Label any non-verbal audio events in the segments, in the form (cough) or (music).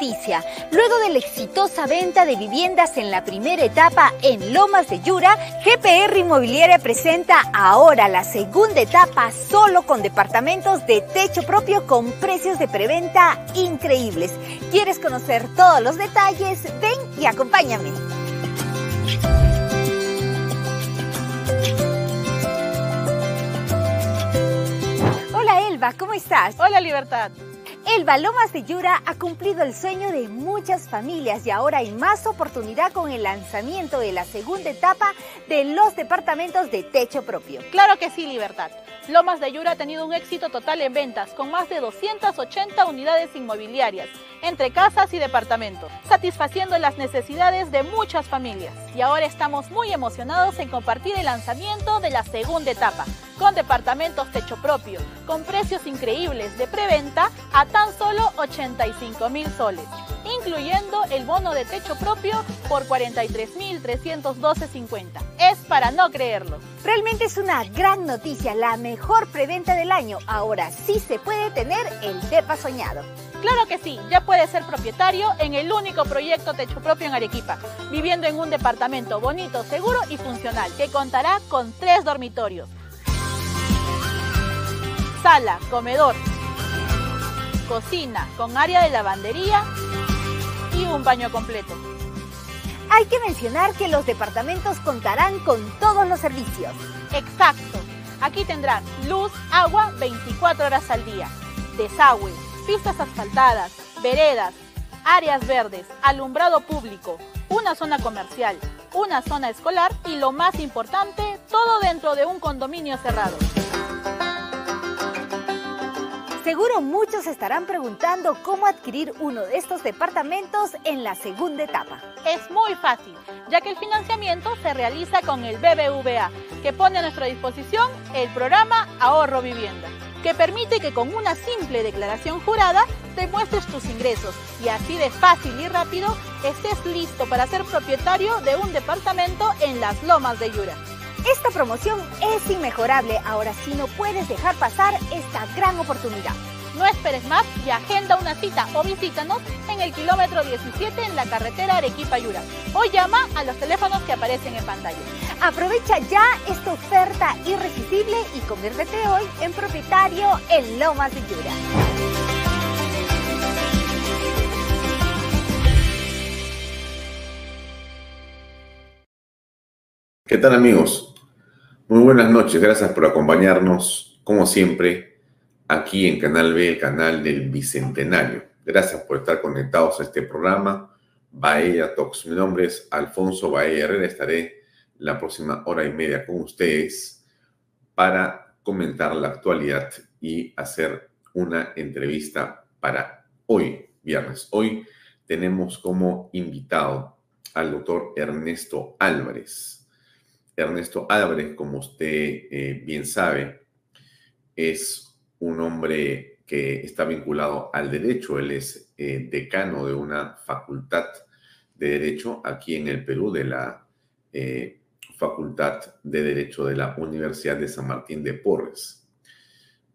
Luego de la exitosa venta de viviendas en la primera etapa en Lomas de Yura, GPR Inmobiliaria presenta ahora la segunda etapa solo con departamentos de techo propio con precios de preventa increíbles. ¿Quieres conocer todos los detalles? Ven y acompáñame. Hola Elba, ¿cómo estás? Hola Libertad. El Balomas de Yura ha cumplido el sueño de muchas familias y ahora hay más oportunidad con el lanzamiento de la segunda etapa de los departamentos de techo propio. Claro que sí, Libertad. Lomas de Yura ha tenido un éxito total en ventas, con más de 280 unidades inmobiliarias, entre casas y departamentos, satisfaciendo las necesidades de muchas familias. Y ahora estamos muy emocionados en compartir el lanzamiento de la segunda etapa, con departamentos techo propio, con precios increíbles de preventa a tan solo 85 mil soles, incluyendo el bono de techo propio por 43.312.50. Es para no creerlo. Realmente es una gran noticia, la mejor preventa del año. Ahora sí se puede tener el DEPA soñado. Claro que sí, ya puedes ser propietario en el único proyecto techo propio en Arequipa, viviendo en un departamento bonito, seguro y funcional, que contará con tres dormitorios sala, comedor, cocina con área de lavandería y un baño completo. Hay que mencionar que los departamentos contarán con todos los servicios. Exacto. Aquí tendrán luz, agua 24 horas al día, desagüe, pistas asfaltadas, veredas, áreas verdes, alumbrado público, una zona comercial, una zona escolar y lo más importante, todo dentro de un condominio cerrado. Seguro muchos estarán preguntando cómo adquirir uno de estos departamentos en la segunda etapa. Es muy fácil, ya que el financiamiento se realiza con el BBVA, que pone a nuestra disposición el programa Ahorro Vivienda, que permite que con una simple declaración jurada demuestres tus ingresos y así de fácil y rápido estés listo para ser propietario de un departamento en las lomas de Yura. Esta promoción es inmejorable, ahora sí no puedes dejar pasar esta gran oportunidad. No esperes más y agenda una cita o visítanos en el kilómetro 17 en la carretera Arequipa-Yura o llama a los teléfonos que aparecen en pantalla. Aprovecha ya esta oferta irresistible y conviértete hoy en propietario en Lomas de Yura. ¿Qué tal amigos? Muy buenas noches, gracias por acompañarnos, como siempre, aquí en Canal B, el canal del Bicentenario. Gracias por estar conectados a este programa, Bahía Talks. Mi nombre es Alfonso Bahía Herrera, estaré la próxima hora y media con ustedes para comentar la actualidad y hacer una entrevista para hoy, viernes. Hoy tenemos como invitado al doctor Ernesto Álvarez Ernesto Álvarez, como usted eh, bien sabe, es un hombre que está vinculado al derecho. Él es eh, decano de una facultad de derecho aquí en el Perú, de la eh, Facultad de Derecho de la Universidad de San Martín de Porres.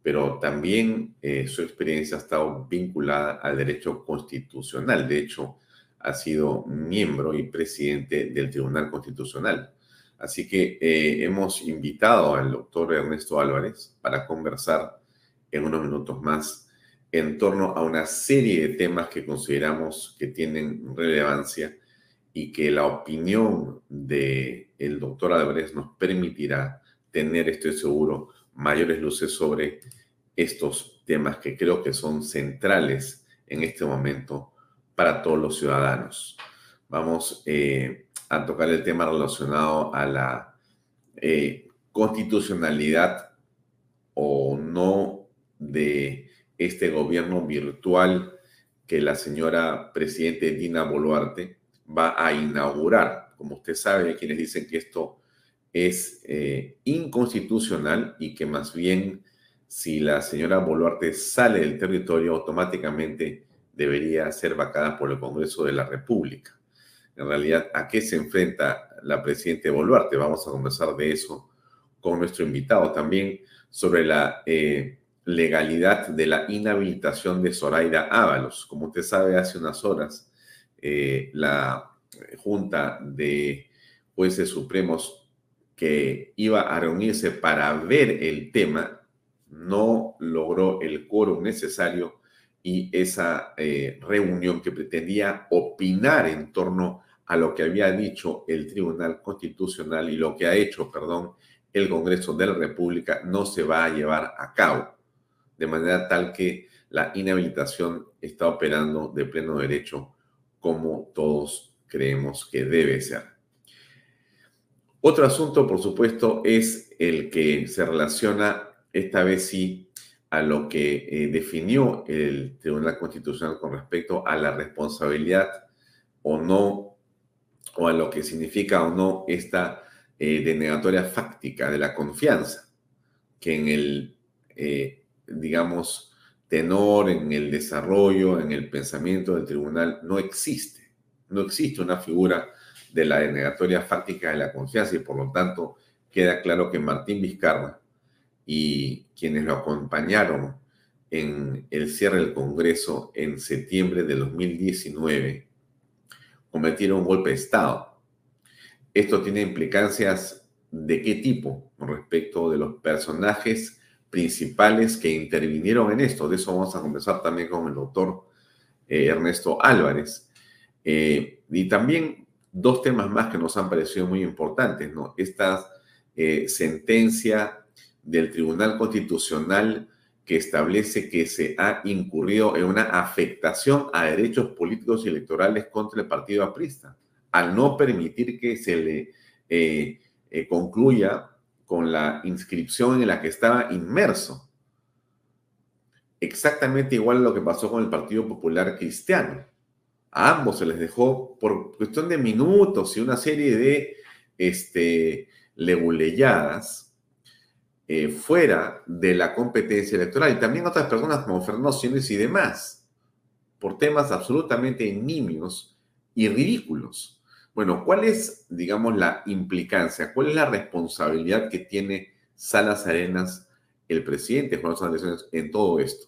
Pero también su experiencia ha estado vinculada al derecho constitucional. De hecho, ha sido miembro y presidente del Tribunal Constitucional. Así que eh, hemos invitado al doctor Ernesto Álvarez para conversar en unos minutos más en torno a una serie de temas que consideramos que tienen relevancia y que la opinión del el doctor Álvarez nos permitirá tener, estoy seguro, mayores luces sobre estos temas que creo que son centrales en este momento para todos los ciudadanos. Vamos eh, a tocar el tema relacionado a la eh, constitucionalidad o no de este gobierno virtual que la señora presidente Dina Boluarte va a inaugurar. Como usted sabe, hay quienes dicen que esto es eh, inconstitucional y que más bien si la señora Boluarte sale del territorio, automáticamente debería ser vacada por el Congreso de la República. En realidad, ¿a qué se enfrenta la presidenta Boluarte? Vamos a conversar de eso con nuestro invitado también sobre la eh, legalidad de la inhabilitación de Zoraida Ábalos. Como usted sabe, hace unas horas eh, la Junta de Jueces Supremos que iba a reunirse para ver el tema no logró el quórum necesario y esa eh, reunión que pretendía opinar en torno a lo que había dicho el Tribunal Constitucional y lo que ha hecho, perdón, el Congreso de la República no se va a llevar a cabo, de manera tal que la inhabilitación está operando de pleno derecho como todos creemos que debe ser. Otro asunto, por supuesto, es el que se relaciona esta vez sí a lo que eh, definió el Tribunal Constitucional con respecto a la responsabilidad o no, o a lo que significa o no esta eh, denegatoria fáctica de la confianza, que en el, eh, digamos, tenor, en el desarrollo, en el pensamiento del tribunal, no existe. No existe una figura de la denegatoria fáctica de la confianza y por lo tanto queda claro que Martín Vizcarra y quienes lo acompañaron en el cierre del Congreso en septiembre de 2019 cometieron un golpe de Estado. Esto tiene implicancias de qué tipo respecto de los personajes principales que intervinieron en esto. De eso vamos a conversar también con el doctor eh, Ernesto Álvarez. Eh, y también dos temas más que nos han parecido muy importantes, ¿no? Esta eh, sentencia del Tribunal Constitucional que establece que se ha incurrido en una afectación a derechos políticos y electorales contra el partido aprista, al no permitir que se le concluya con la inscripción en la que estaba inmerso. Exactamente igual a lo que pasó con el Partido Popular Cristiano. A ambos se les dejó por cuestión de minutos y una serie de este, leguleyadas eh, fuera de la competencia electoral. Y también otras personas como Fernando Siles y demás, por temas absolutamente nimios y ridículos. Bueno, ¿cuál es, digamos, la implicancia? ¿Cuál es la responsabilidad que tiene Salas Arenas, el presidente Juan Sánchez, en todo esto?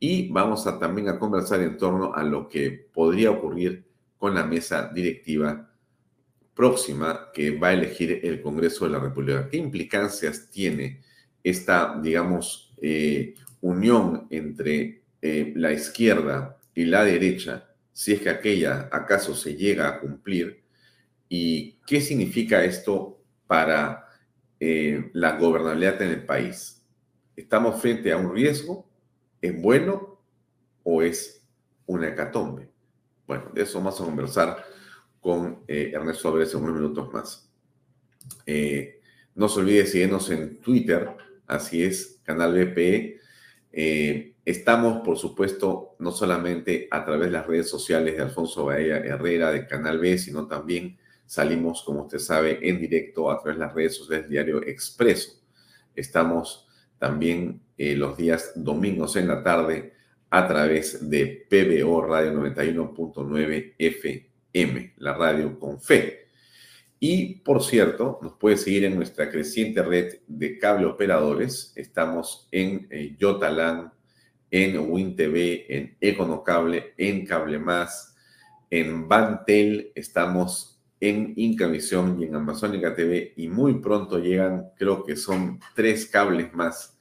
Y vamos a también a conversar en torno a lo que podría ocurrir con la mesa directiva próxima que va a elegir el Congreso de la República. ¿Qué implicancias tiene esta, digamos, eh, unión entre eh, la izquierda y la derecha, si es que aquella acaso se llega a cumplir? ¿Y qué significa esto para eh, la gobernabilidad en el país? ¿Estamos frente a un riesgo? ¿Es bueno o es una hecatombe? Bueno, de eso vamos a conversar con eh, Ernesto Álvarez en unos minutos más. Eh, no se olvide seguirnos en Twitter, así es, Canal BPE. Estamos, por supuesto, no solamente a través de las redes sociales de Alfonso Bahía Herrera de Canal B, sino también salimos, como usted sabe, en directo a través de las redes sociales diario Expreso. Estamos también eh, los días domingos en la tarde a través de PBO Radio 91.9 FM, la radio con fe. Y por cierto, nos puede seguir en nuestra creciente red de cable operadores. Estamos en eh, en WinTV, en Econocable, en Cable Más, en Bantel. Estamos en Incavisión y en Amazónica TV. Y muy pronto llegan, creo que son tres cables más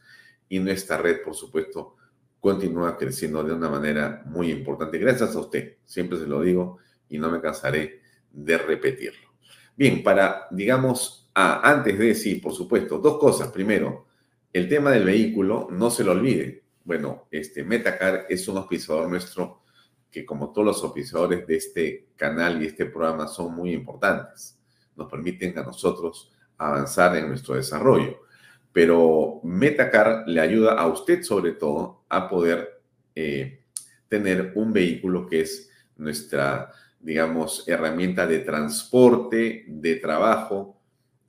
y nuestra red, por supuesto, continúa creciendo de una manera muy importante. Gracias a usted, siempre se lo digo y no me cansaré de repetirlo. Bien, para, digamos, antes de decir, por supuesto, dos cosas. Primero, el tema del vehículo, no se lo olvide. Bueno, este Metacar es un auspiciador nuestro que como todos los auspiciadores de este canal y este programa son muy importantes. Nos permiten a nosotros avanzar en nuestro desarrollo. Pero Metacar le ayuda a usted sobre todo a poder eh, tener un vehículo que es nuestra, digamos, herramienta de transporte, de trabajo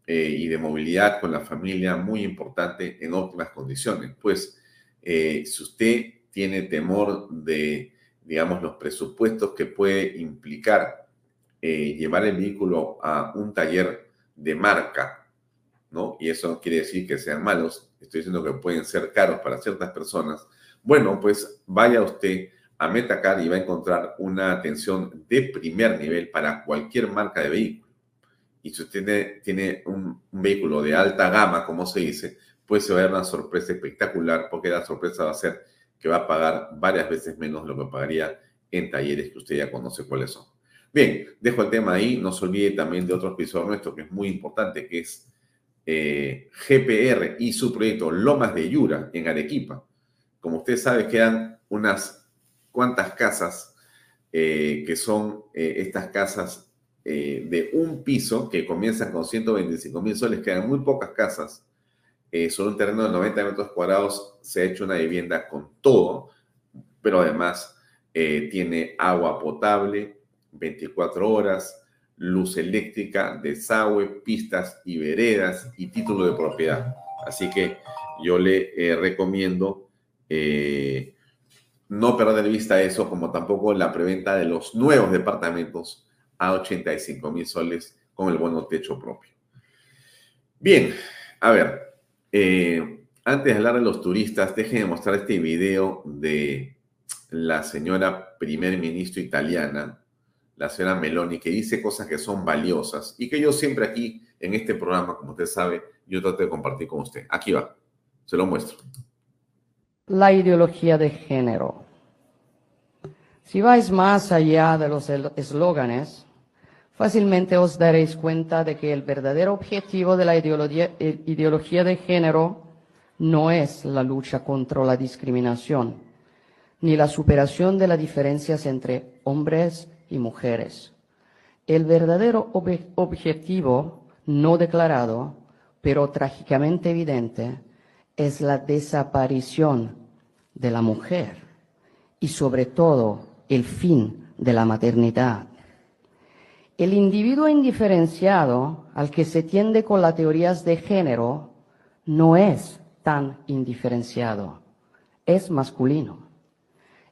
eh, y de movilidad con la familia muy importante en óptimas condiciones. Pues eh, si usted tiene temor de, digamos, los presupuestos que puede implicar llevar el vehículo a un taller de marca ¿no? Y eso no quiere decir que sean malos, estoy diciendo que pueden ser caros para ciertas personas. Bueno, pues vaya usted a Metacar y va a encontrar una atención de primer nivel para cualquier marca de vehículo. Y si usted tiene, un, vehículo de alta gama, como se dice, pues se va a dar una sorpresa espectacular, porque la sorpresa va a ser que va a pagar varias veces menos lo que pagaría en talleres que usted ya conoce cuáles son. Bien, dejo el tema ahí. No se olvide también de otro episodio nuestro que es muy importante, que es eh, GPR y su proyecto Lomas de Yura en Arequipa. Como usted sabe, quedan unas cuantas casas eh, que son eh, estas casas de un piso que comienzan con 125 mil soles. Quedan muy pocas casas. Sobre un terreno de 90 metros cuadrados se ha hecho una vivienda con todo, pero además tiene agua potable 24 horas, luz eléctrica, desagüe, pistas y veredas y título de propiedad. Así que yo le eh, recomiendo eh, no perder de vista eso, como tampoco la preventa de los nuevos departamentos a 85 mil soles con el bono techo propio. Bien, a ver, eh, antes de hablar de los turistas, déjenme mostrar este video de la señora primer ministro italiana, la señora Meloni, que dice cosas que son valiosas y que yo siempre aquí en este programa, como usted sabe, yo trato de compartir con usted. Aquí va, se lo muestro. La ideología de género. Si vais más allá de los eslóganes, fácilmente os daréis cuenta de que el verdadero objetivo de la ideología, eh, ideología de género no es la lucha contra la discriminación, ni la superación de las diferencias entre hombres y mujeres. El verdadero objetivo no declarado, pero trágicamente evidente, es la desaparición de la mujer y sobre todo el fin de la maternidad. El individuo indiferenciado al que se tiende con las teorías de género no es tan indiferenciado, es masculino.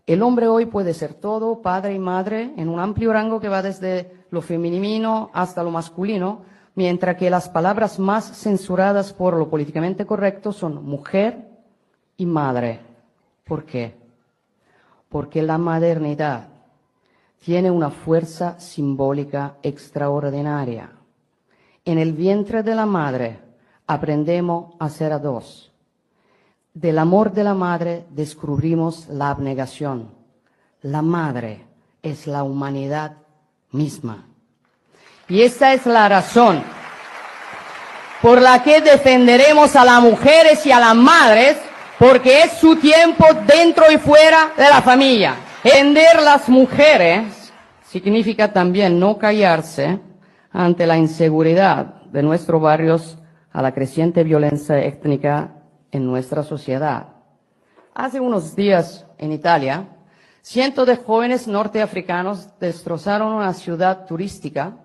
El hombre hoy puede ser todo, padre y madre, en un amplio rango que va desde lo femenino hasta lo masculino, mientras que las palabras más censuradas por lo políticamente correcto son mujer y madre. ¿Por qué? Porque la modernidad tiene una fuerza simbólica extraordinaria. En el vientre de la madre aprendemos a ser a dos del amor de la madre descubrimos la abnegación. La madre es la humanidad misma. Y esa es la razón por la que defenderemos a las mujeres y a las madres, porque es su tiempo dentro y fuera de la familia. Defender las mujeres significa también no callarse ante la inseguridad de nuestros barrios, a la creciente violencia étnica en nuestra sociedad. Hace unos días en Italia, cientos de jóvenes norteafricanos destrozaron una ciudad turística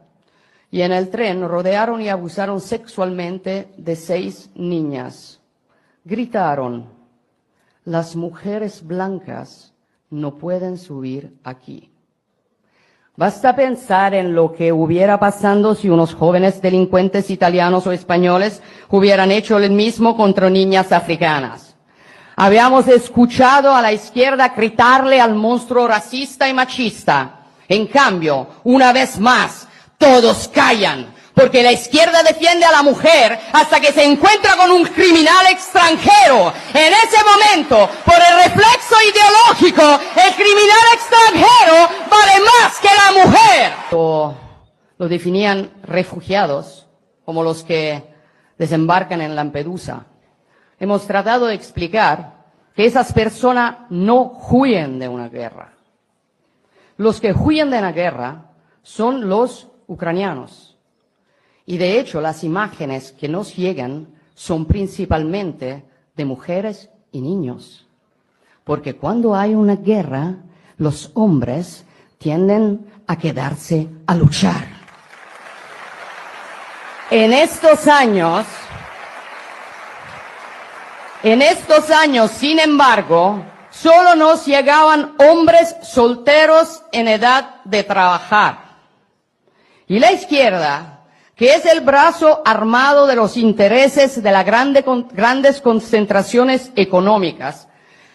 y en el tren rodearon y abusaron sexualmente de seis niñas. Gritaron, las mujeres blancas no pueden subir aquí. Basta pensar en lo que hubiera pasado si unos jóvenes delincuentes italianos o españoles hubieran hecho el mismo contra niñas africanas. Habíamos escuchado a la izquierda gritarle al monstruo racista y machista. En cambio, una vez más, todos callan porque la izquierda defiende a la mujer hasta que se encuentra con un criminal extranjero. En ese momento, por el reflexo ideológico, el criminal extranjero vale más que la mujer. Lo, lo definían refugiados, como los que desembarcan en Lampedusa. Hemos tratado de explicar que esas personas no huyen de una guerra. Los que huyen de la guerra son los ucranianos y de hecho, las imágenes que nos llegan son principalmente de mujeres y niños. Porque cuando hay una guerra, los hombres tienden a quedarse a luchar. En estos años, en estos años, sin embargo, solo nos llegaban hombres solteros en edad de trabajar. Y la izquierda que es el brazo armado de los intereses de las grandes concentraciones económicas,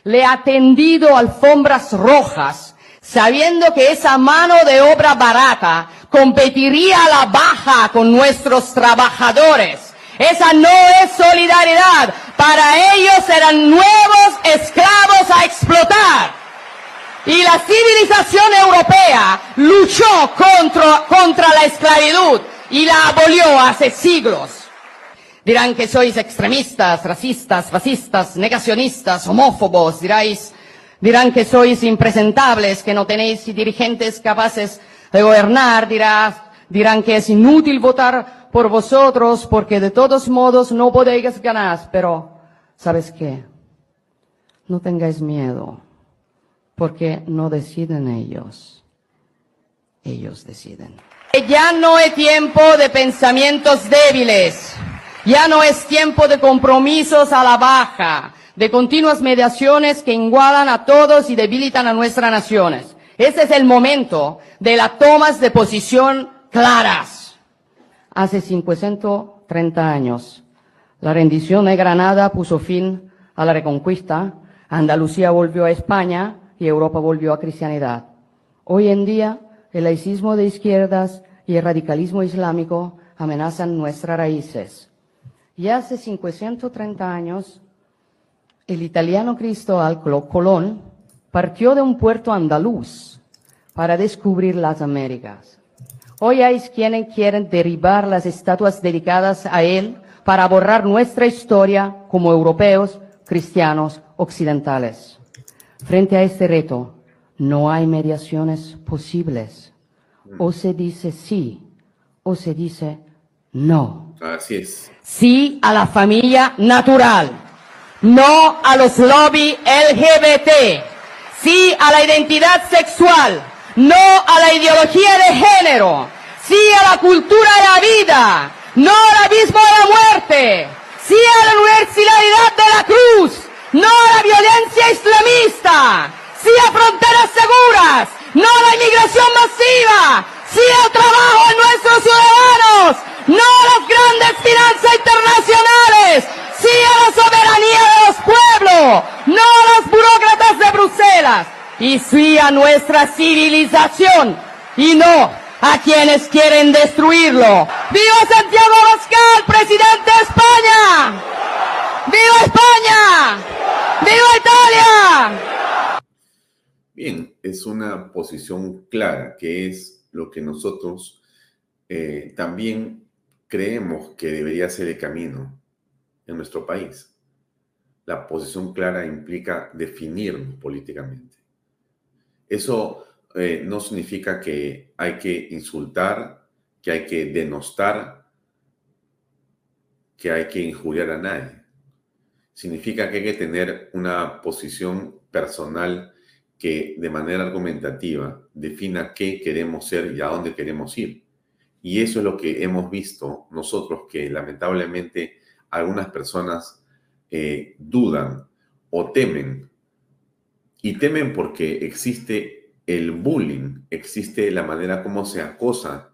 le ha tendido alfombras rojas, sabiendo que esa mano de obra barata competiría a la baja con nuestros trabajadores. Esa no es solidaridad. Para ellos eran nuevos esclavos a explotar. Y la civilización europea luchó contra la esclavitud y la abolió hace siglos. Dirán que sois extremistas, racistas, fascistas, negacionistas, homófobos, diráis, dirán que sois impresentables, que no tenéis dirigentes capaces de gobernar, dirán que es inútil votar por vosotros porque de todos modos no podéis ganar, pero ¿sabes qué? No tengáis miedo, porque no deciden ellos, ellos deciden. Ya no es tiempo de pensamientos débiles. Ya no es tiempo de compromisos a la baja, de continuas mediaciones que igualan a todos y debilitan a nuestras naciones. Ese es el momento de las tomas de posición claras. Hace 530 años, la rendición de Granada puso fin a la reconquista, Andalucía volvió a España y Europa volvió a cristianidad. Hoy en día, el laicismo de izquierdas y el radicalismo islámico amenazan nuestras raíces. Y hace 530 años, el italiano Cristóbal Colón partió de un puerto andaluz para descubrir las Américas. Hoy hay quienes quieren derribar las estatuas dedicadas a él para borrar nuestra historia como europeos, cristianos, occidentales. Frente a este reto, no hay mediaciones posibles. O se dice sí o se dice no. Así es. Sí a la familia natural. No a los lobby LGBT. Sí a la identidad sexual. No a la ideología de género. Sí a la cultura de la vida. No al abismo de la muerte. Sí a la universalidad de la cruz. No a la violencia islamista. Sí a fronteras seguras no a la inmigración masiva, sí al trabajo de nuestros ciudadanos, no a las grandes finanzas internacionales, sí a la soberanía de los pueblos, no a los burócratas de Bruselas, y sí a nuestra civilización, y no a quienes quieren destruirlo. ¡Viva Santiago Pascal, presidente de España! ¡Viva España! ¡Viva Italia! Es una posición clara, que es lo que nosotros eh, también creemos que debería ser el camino en nuestro país. La posición clara implica definirnos políticamente. Eso eh, no significa que hay que insultar, que hay que denostar, que hay que injuriar a nadie. Significa que hay que tener una posición personal que de manera argumentativa defina qué queremos ser y a dónde queremos ir. Y eso es lo que hemos visto nosotros, que lamentablemente algunas personas eh, dudan o temen. Y temen porque existe el bullying, existe la manera como se acosa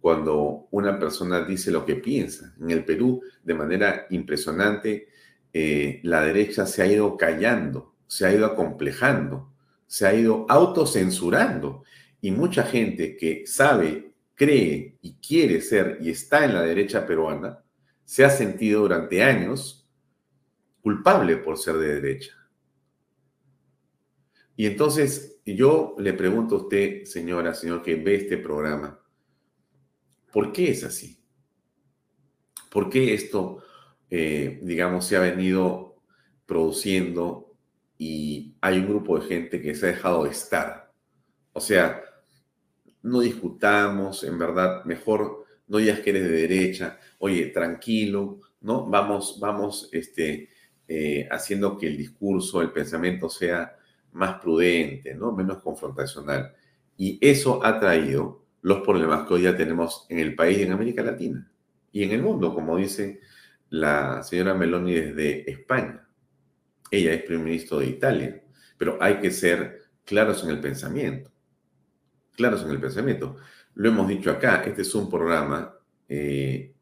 cuando una persona dice lo que piensa. En el Perú, de manera impresionante, eh, la derecha se ha ido callando, se ha ido acomplejando se ha ido autocensurando y mucha gente que sabe cree y quiere ser y está en la derecha peruana, se ha sentido durante años culpable por ser de derecha. Y entonces yo le pregunto a usted, señora, señor que ve este programa, ¿por qué es así? ¿Por qué esto, eh, digamos, se ha venido produciendo y hay un grupo de gente que se ha dejado de estar? O sea, no discutamos, en verdad, mejor no digas que eres de derecha, oye, tranquilo, ¿no? Vamos, vamos, este, eh, haciendo que el discurso, el pensamiento sea más prudente, ¿no? Menos confrontacional. Y eso ha traído los problemas que hoy ya tenemos en el país y en América Latina y en el mundo, como dice la señora Meloni desde España. Ella es primer ministro de Italia, pero hay que ser claros en el pensamiento claros en el pensamiento. Lo hemos dicho acá, este es un programa eh,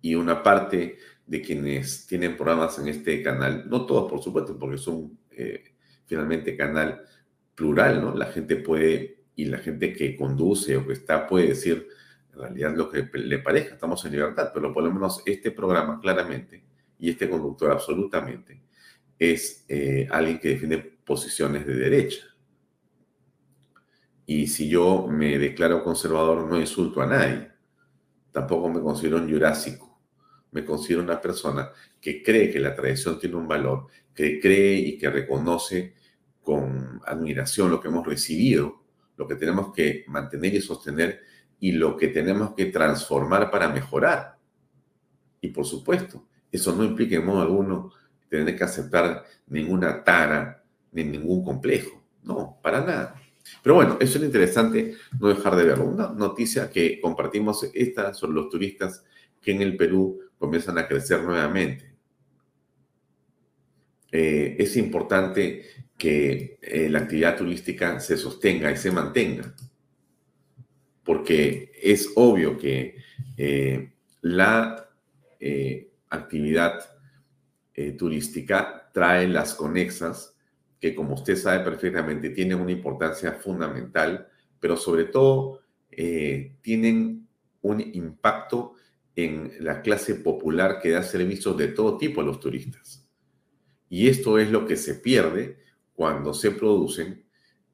y una parte de quienes tienen programas en este canal, no todos por supuesto, porque son eh, finalmente canal plural, ¿no? La gente puede, y la gente que conduce o que está puede decir en realidad lo que le parezca, estamos en libertad, pero por lo menos este programa claramente, y este conductor absolutamente, es eh, alguien que defiende posiciones de derecha. Y si yo me declaro conservador, no insulto a nadie. Tampoco me considero un jurásico. Me considero una persona que cree que la tradición tiene un valor, que cree y que reconoce con admiración lo que hemos recibido, lo que tenemos que mantener y sostener y lo que tenemos que transformar para mejorar. Y por supuesto, eso no implica en modo alguno tener que aceptar ninguna tara ni ningún complejo. No, para nada. Pero bueno, eso es interesante no dejar de verlo. Una noticia que compartimos esta son los turistas que en el Perú comienzan a crecer nuevamente. Eh, es importante que eh, la actividad turística se sostenga y se mantenga, porque es obvio que eh, la actividad turística trae las conexas que como usted sabe perfectamente tienen una importancia fundamental, pero sobre todo eh, tienen un impacto en la clase popular que da servicios de todo tipo a los turistas. Y esto es lo que se pierde cuando se producen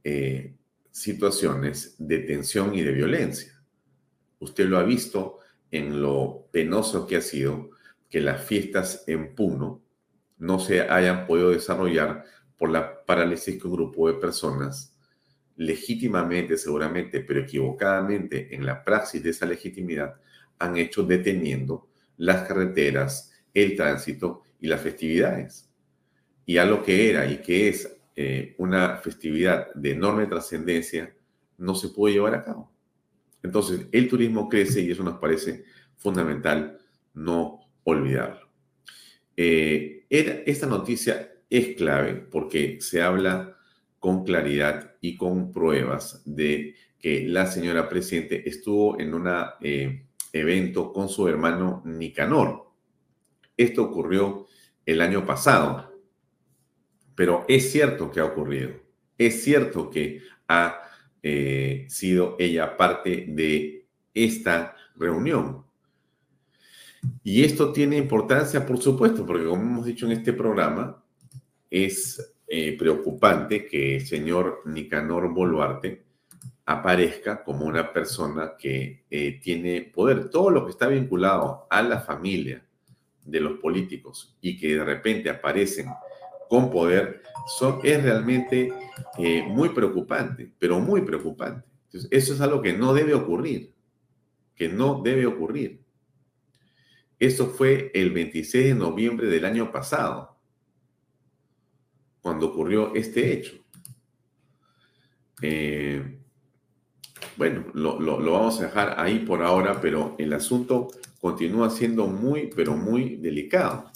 eh, situaciones de tensión y de violencia. Usted lo ha visto en lo penoso que ha sido que las fiestas en Puno no se hayan podido desarrollar por la parálisis que un grupo de personas, legítimamente seguramente, pero equivocadamente en la praxis de esa legitimidad, han hecho deteniendo las carreteras, el tránsito y las festividades. Y a lo que era y que es eh, una festividad de enorme trascendencia, no se puede llevar a cabo. Entonces, el turismo crece y eso nos parece fundamental no olvidarlo. Eh, esta noticia es clave porque se habla con claridad y con pruebas de que la señora presidente estuvo en un eh, evento con su hermano Nicanor. Esto ocurrió el año pasado, pero es cierto que ha ocurrido. Es cierto que ha eh, sido ella parte de esta reunión. Y esto tiene importancia, por supuesto, porque como hemos dicho en este programa, es eh, preocupante que el señor Nicanor Boluarte aparezca como una persona que eh, tiene poder. Todo lo que está vinculado a la familia de los políticos y que de repente aparecen con poder es realmente eh, muy preocupante, pero muy preocupante. eso es algo que no debe ocurrir, que no debe ocurrir. Eso fue el 26 de noviembre del año pasado cuando ocurrió este hecho. Eh, bueno, lo, vamos a dejar ahí por ahora, pero el asunto continúa siendo muy, pero muy delicado.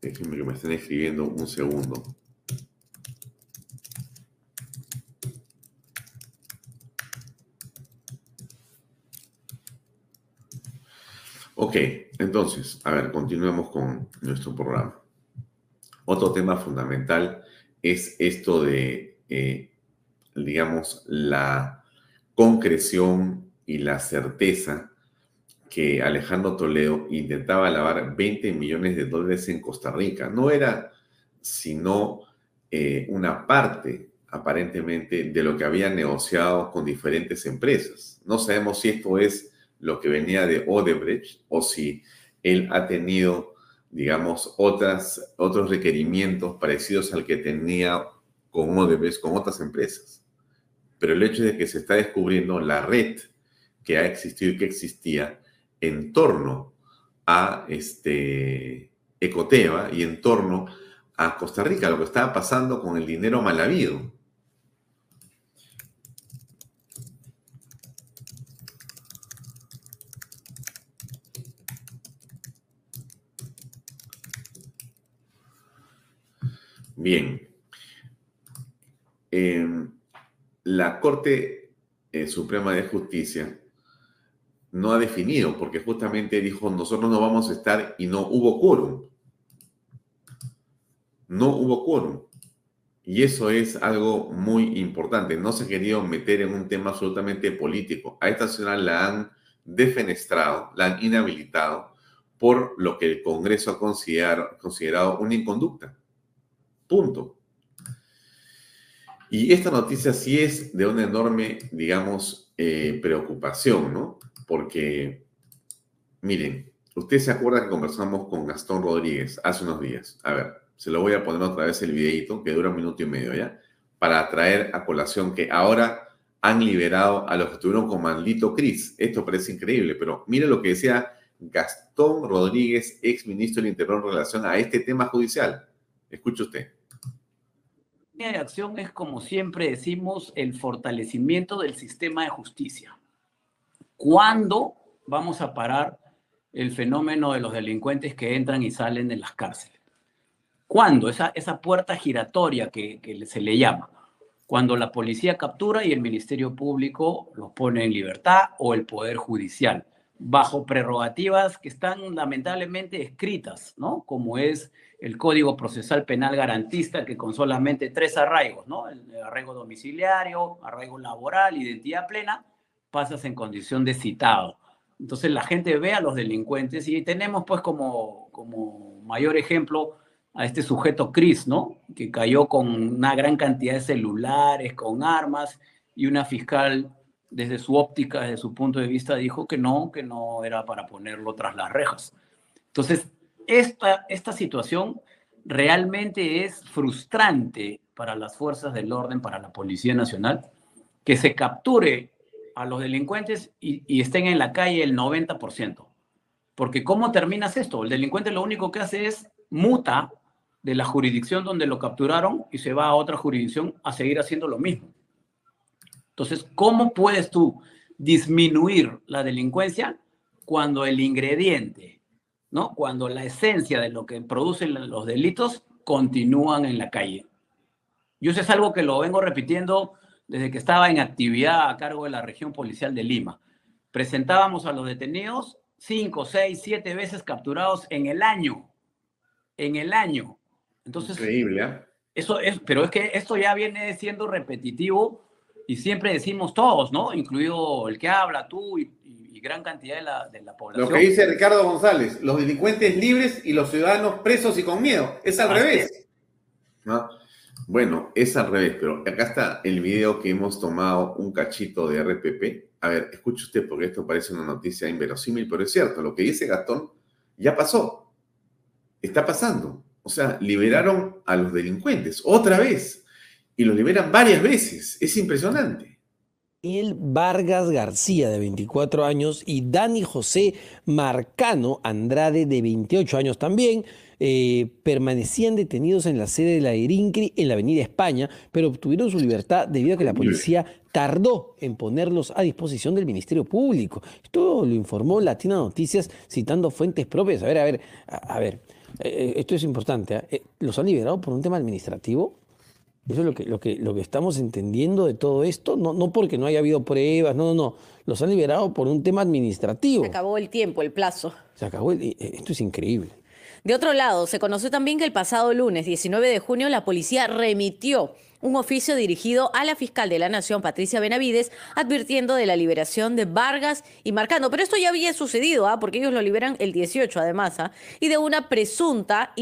Déjenme que me estén escribiendo un segundo. Ok, entonces, a ver, continuemos con nuestro programa. Otro tema fundamental es esto de eh, digamos, la concreción y la certeza que Alejandro Toledo intentaba lavar 20 millones de dólares en Costa Rica. No era sino eh, una parte, aparentemente, de lo que había negociado con diferentes empresas. No sabemos si esto es lo que venía de Odebrecht o si él ha tenido, digamos, otras, otros requerimientos parecidos al que tenía con Odebrecht, con otras empresas. Pero el hecho de que se está descubriendo la red que ha existido y que existía en torno a este Ecoteva y en torno a Costa Rica, lo que estaba pasando con el dinero mal habido. Bien. Em, la Corte eh, Suprema de Justicia no ha definido, porque justamente dijo, nosotros no vamos a estar y no hubo quórum. No hubo quórum. Y eso es algo muy importante. No se ha querido meter en un tema absolutamente político. A esta señora la han defenestrado, la han inhabilitado por lo que el Congreso ha considerado una inconducta. Punto. Y esta noticia sí es de una enorme, digamos, eh, preocupación, ¿no? Porque, miren, usted se acuerda que conversamos con Gastón Rodríguez hace unos días. A ver, se lo voy a poner otra vez el videito, que dura un minuto y medio, ¿ya? Para traer a colación que ahora han liberado a los que estuvieron con Maldito Cris. Esto parece increíble, pero mire lo que decía Gastón Rodríguez, ex ministro del Interior en relación a este tema judicial. Escuche usted de acción es, como siempre decimos, el fortalecimiento del sistema de justicia. ¿Cuándo vamos a parar el fenómeno de los delincuentes que entran y salen de las cárceles? ¿Cuándo? Esa, esa puerta giratoria que, que se le llama. Cuando la policía captura y el Ministerio Público los pone en libertad o el Poder Judicial, bajo prerrogativas que están lamentablemente escritas, ¿no? Como es el Código Procesal Penal garantista que con solamente tres arraigos, ¿no? El arraigo domiciliario, arraigo laboral, identidad plena, pasas en condición de citado. Entonces la gente ve a los delincuentes y tenemos pues como, como mayor ejemplo a este sujeto Chris, ¿no? Que cayó con una gran cantidad de celulares, con armas y una fiscal desde su óptica, desde su punto de vista, dijo que no, que no era para ponerlo tras las rejas. Entonces, esta, esta situación realmente es frustrante para las fuerzas del orden, para la Policía Nacional, que se capture a los delincuentes y, estén en la calle el 90%. Porque ¿cómo terminas esto? El delincuente lo único que hace es muta de la jurisdicción donde lo capturaron y se va a otra jurisdicción a seguir haciendo lo mismo. Entonces, ¿cómo puedes tú disminuir la delincuencia cuando el ingrediente ¿no? Cuando la esencia de lo que producen los delitos continúan en la calle. Yo eso es algo que lo vengo repitiendo desde que estaba en actividad a cargo de la región policial de Lima. Presentábamos a los detenidos cinco, seis, siete veces capturados en el año. En el año. Entonces, Increíble, ¿eh? Eso es, pero es que esto ya viene siendo repetitivo y siempre decimos todos, ¿no? Incluido el que habla, tú y gran cantidad de la, de la, población. Lo que dice Ricardo González, los delincuentes libres y los ciudadanos presos y con miedo. Es al revés. Bueno, es al revés, pero acá está el video que hemos tomado un cachito de RPP. A ver, escuche usted porque esto parece una noticia inverosímil, pero es cierto, lo que dice Gastón ya pasó. Está pasando. O sea, liberaron a los delincuentes otra vez y los liberan varias veces. Es impresionante. El Vargas García, de 24 años, y Dani José Marcano Andrade, de 28 años también, eh, permanecían detenidos en la sede de la IRINCRI en la Avenida España, pero obtuvieron su libertad debido a que la policía tardó en ponerlos a disposición del Ministerio Público. Esto lo informó Latina Noticias citando fuentes propias. A ver, a ver, a, ver, eh, esto es importante. ¿eh? ¿Los han liberado por un tema administrativo? Eso es lo que, lo que, lo que estamos entendiendo de todo esto, no, no porque no haya habido pruebas, no, no, no. Los han liberado por un tema administrativo. Se acabó el tiempo, el plazo. Se acabó, el, eh, esto es increíble. De otro lado, se conoció también que el pasado lunes 19 de junio la policía remitió un oficio dirigido a la fiscal de la Nación, Patricia Benavides, advirtiendo de la liberación de Vargas y Marcano. Pero esto ya había sucedido, ¿ah? porque ellos lo liberan el 18 además, ¿ah? y de una presunta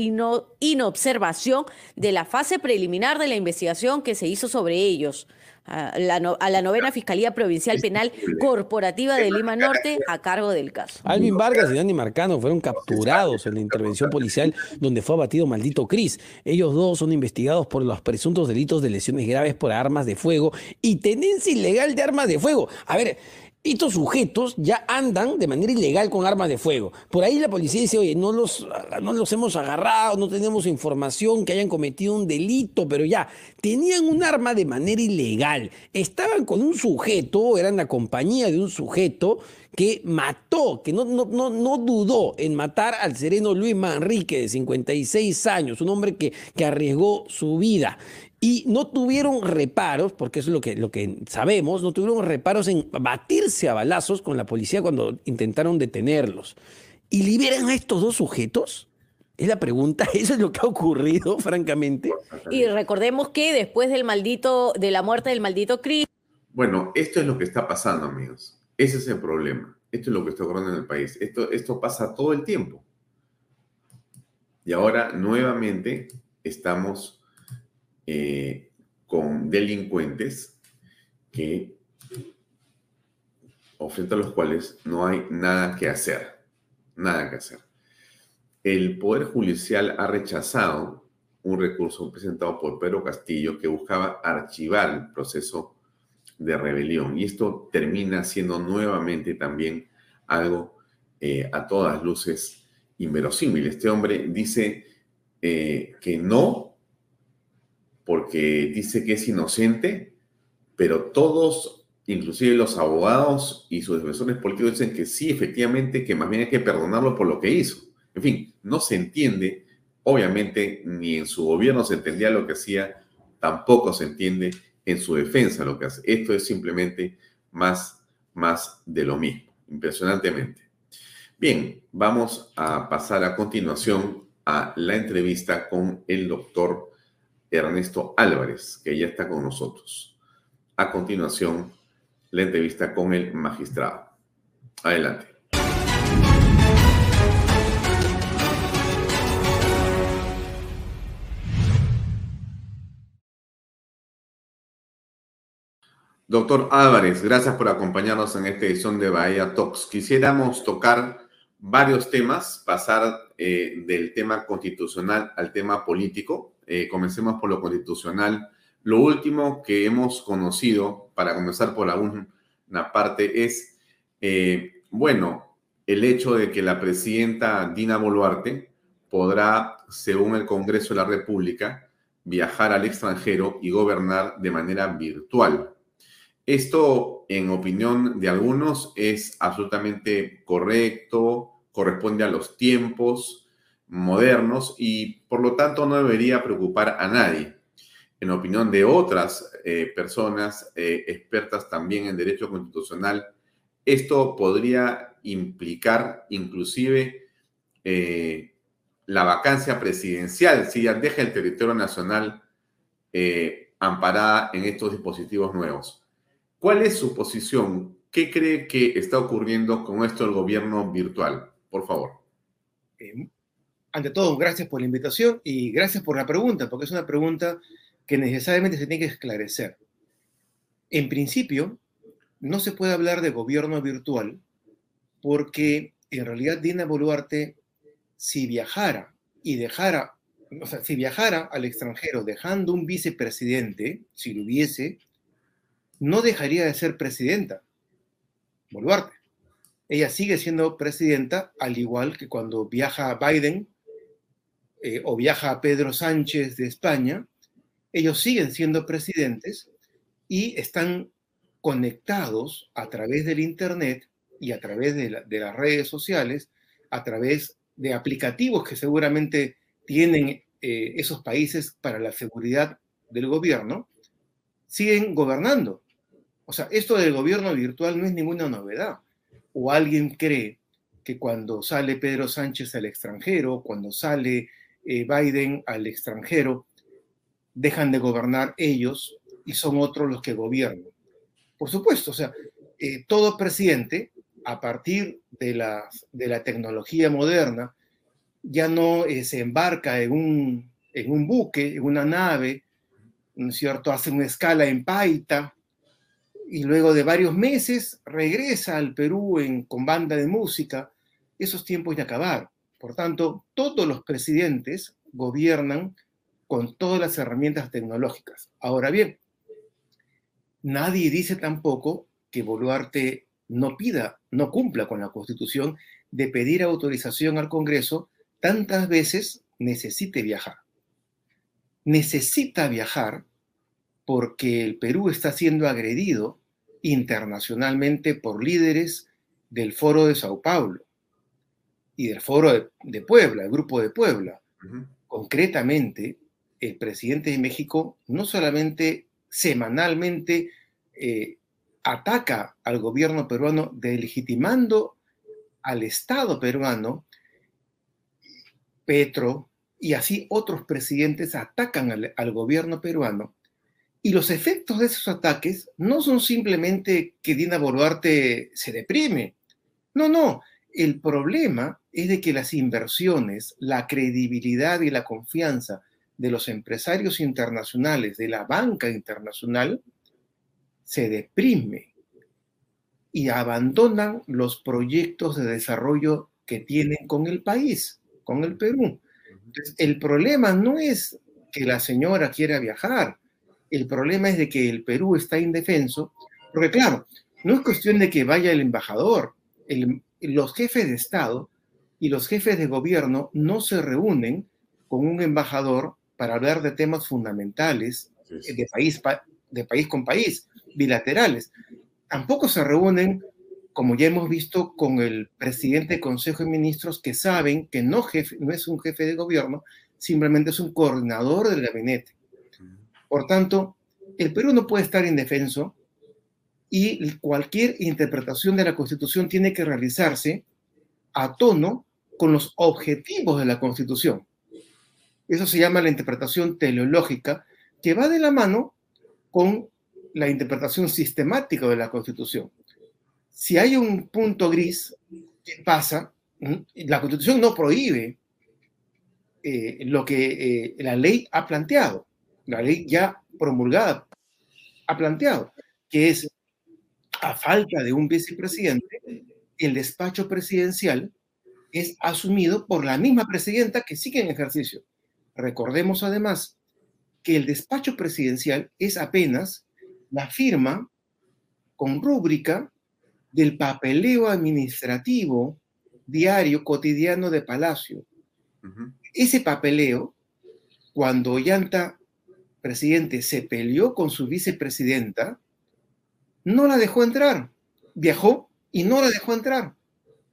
inobservación de la fase preliminar de la investigación que se hizo sobre ellos a la, novena Fiscalía Provincial Penal Corporativa de Lima Norte a cargo del caso. Alvin Vargas y Dani Marcano fueron capturados en la intervención policial donde fue abatido maldito Cris. Ellos dos son investigados por los presuntos delitos de lesiones graves por armas de fuego y tenencia ilegal de armas de fuego. A ver, estos sujetos ya andan de manera ilegal con armas de fuego. Por ahí la policía dice, oye, no los, no los hemos agarrado, no tenemos información que hayan cometido un delito, pero ya, tenían un arma de manera ilegal. Estaban con un sujeto, eran la compañía de un sujeto que mató, que no, no, no, no dudó en matar al sereno Luis Manrique, de 56 años, un hombre que, que arriesgó su vida y no tuvieron reparos, porque eso es lo que, lo que sabemos, no tuvieron reparos en batirse a balazos con la policía cuando intentaron detenerlos. ¿Y liberan a estos dos sujetos? Es la pregunta, (laughs) eso es lo que ha ocurrido, (laughs) francamente. Y recordemos que después del maldito, de la muerte del maldito Chris. Bueno, esto es lo que está pasando, amigos. Ese es el problema. Esto es lo que está ocurriendo en el país. Esto, esto pasa todo el tiempo. Y ahora nuevamente estamos eh, con delincuentes que, frente a los cuales no hay nada que hacer, nada que hacer. El Poder Judicial ha rechazado un recurso presentado por Pedro Castillo que buscaba archivar el proceso de rebelión. Y esto termina siendo nuevamente también algo eh, a todas luces inverosímil. Este hombre dice eh, que no porque dice que es inocente, pero todos, inclusive los abogados y sus defensores políticos dicen que sí, efectivamente, que más bien hay que perdonarlo por lo que hizo. En fin, no se entiende, obviamente, ni en su gobierno se entendía lo que hacía, tampoco se entiende en su defensa lo que hace. Esto es simplemente más, más de lo mismo, impresionantemente. Bien, vamos a pasar a continuación a la entrevista con el doctor Ernesto Álvarez, que ya está con nosotros. A continuación, la entrevista con el magistrado. Adelante. Doctor Álvarez, gracias por acompañarnos en esta edición de Bahía Talks. Quisiéramos tocar varios temas, pasar eh, del tema constitucional al tema político. Eh, comencemos por lo constitucional. Lo último que hemos conocido, para comenzar por alguna parte, es, eh, bueno, el hecho de que la presidenta Dina Boluarte podrá, según el Congreso de la República, viajar al extranjero y gobernar de manera virtual. Esto, en opinión de algunos, es absolutamente correcto, corresponde a los tiempos, modernos y por lo tanto no debería preocupar a nadie. En opinión de otras eh, personas eh, expertas también en derecho constitucional, esto podría implicar inclusive eh, la vacancia presidencial si ya deja el territorio nacional amparada en estos dispositivos nuevos. ¿Cuál es su posición? ¿Qué cree que está ocurriendo con esto del gobierno virtual? Por favor ante todo, gracias por la invitación y gracias por la pregunta, porque es una pregunta que necesariamente se tiene que esclarecer. En principio, no se puede hablar de gobierno virtual porque en realidad Dina Boluarte, si viajara y dejara, o sea, si viajara al extranjero dejando un vicepresidente, si lo hubiese, no dejaría de ser presidenta. Boluarte. Ella sigue siendo presidenta, al igual que cuando viaja Biden eh, o viaja Pedro Sánchez de España, ellos siguen siendo presidentes y están conectados a través del Internet y a través de, las redes sociales, a través de aplicativos que seguramente tienen eh, esos países para la seguridad del gobierno, siguen gobernando. O sea, esto del gobierno virtual no es ninguna novedad. O alguien cree que cuando sale Pedro Sánchez al extranjero, cuando sale eh, Biden al extranjero, dejan de gobernar ellos y son otros los que gobiernan. Por supuesto, o sea, eh, todo presidente, a partir de la, de la tecnología moderna, ya no eh, se embarca en un, en un buque, en una nave, ¿no es cierto? Hace una escala en Paita y luego de varios meses regresa al Perú con banda de música. Esos tiempos ya acabaron. Por tanto, todos los presidentes gobiernan con todas las herramientas tecnológicas. Ahora bien, nadie dice tampoco que Boluarte no pida, no cumpla con la Constitución de pedir autorización al Congreso tantas veces necesite viajar. Necesita viajar porque el Perú está siendo agredido internacionalmente por líderes del Foro de Sao Paulo y del Foro de, Puebla, el Grupo de Puebla. Concretamente, el presidente de México no solamente semanalmente eh, ataca al gobierno peruano delegitimando al Estado peruano, Petro y así otros presidentes atacan al, al gobierno peruano y los efectos de esos ataques no son simplemente que Dina Boluarte se deprime. No, no. El problema es de que las inversiones, la credibilidad y la confianza de los empresarios internacionales, de la banca internacional, se deprime y abandonan los proyectos de desarrollo que tienen con el país, con el Perú. El problema no es que la señora quiera viajar, el problema es de que el Perú está indefenso, porque claro, no es cuestión de que vaya el embajador, los jefes de Estado y los jefes de gobierno no se reúnen con un embajador para hablar de temas fundamentales de país, de país con país, bilaterales. Tampoco se reúnen, como ya hemos visto, con el presidente del Consejo de Ministros que saben que no, jefe, no es un jefe de gobierno, simplemente es un coordinador del gabinete. Por tanto, el Perú no puede estar indefenso y cualquier interpretación de la Constitución tiene que realizarse a tono con los objetivos de la Constitución. Eso se llama la interpretación teleológica, que va de la mano con la interpretación sistemática de la Constitución. Si hay un punto gris, ¿qué pasa? La Constitución no prohíbe eh, lo que eh, la ley ha planteado, la ley ya promulgada ha planteado, que es, a falta de un vicepresidente, el despacho presidencial es asumido por la misma presidenta que sigue en ejercicio. Recordemos además que el despacho presidencial es apenas la firma con rúbrica del papeleo administrativo diario cotidiano de Palacio. Ese papeleo, cuando Ollanta, presidente, se peleó con su vicepresidenta, no la dejó entrar. Viajó y no la dejó entrar.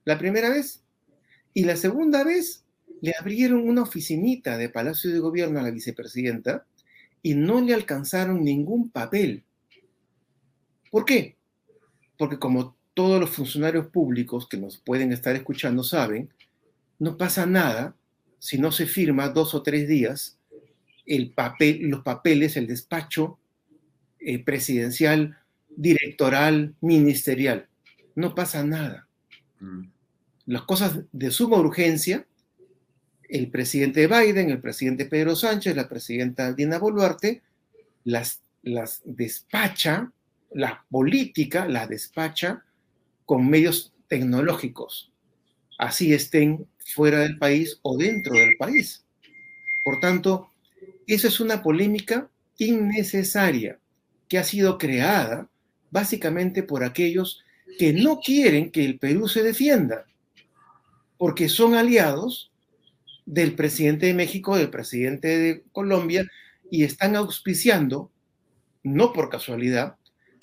La primera vez. Y la segunda vez le abrieron una oficinita de Palacio de Gobierno a la vicepresidenta y no le alcanzaron ningún papel. ¿Por qué? Porque como todos los funcionarios públicos que nos pueden estar escuchando saben, no pasa nada si no se firma dos o tres días el papel, los papeles, el despacho eh, presidencial, directoral, ministerial. No pasa nada. Mm. Las cosas de suma urgencia el presidente Biden, el presidente Pedro Sánchez, la presidenta Dina Boluarte, las, las despacha, la política la despacha con medios tecnológicos, así estén fuera del país o dentro del país. Por tanto, esa es una polémica innecesaria que ha sido creada básicamente por aquellos que no quieren que el Perú se defienda, porque son aliados del presidente de México, del presidente de Colombia, y están auspiciando, no por casualidad,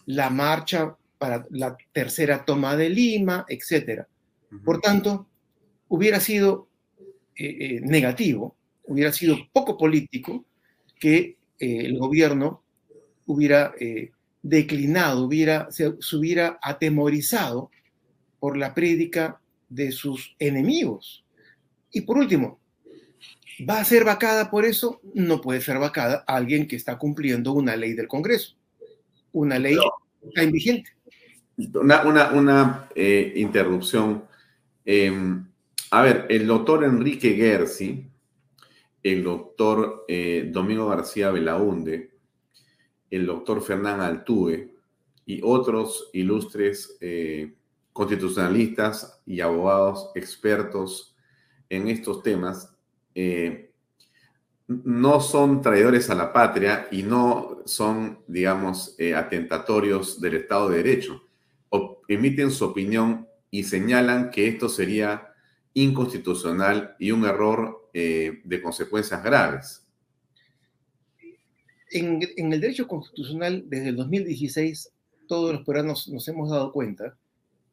la marcha para la tercera toma de Lima, etc. Por tanto, hubiera sido eh, eh, negativo, hubiera sido poco político que eh, el gobierno hubiera declinado, hubiera, se, se hubiera atemorizado por la prédica de sus enemigos. Y por último, ¿Va a ser vacada por eso? No puede ser vacada alguien que está cumpliendo una ley del Congreso, una ley que está invigente. Una, una, una eh, interrupción. Em, a ver, el doctor Enrique Gersi, el doctor eh, Domingo García Belaunde, el doctor Fernán Altuve y otros ilustres eh, constitucionalistas y abogados expertos en estos temas eh, no son traidores a la patria y no son, digamos, atentatorios del Estado de Derecho. O emiten su opinión y señalan que esto sería inconstitucional y un error eh, de consecuencias graves. En, el derecho constitucional, desde el 2016, todos los peruanos nos hemos dado cuenta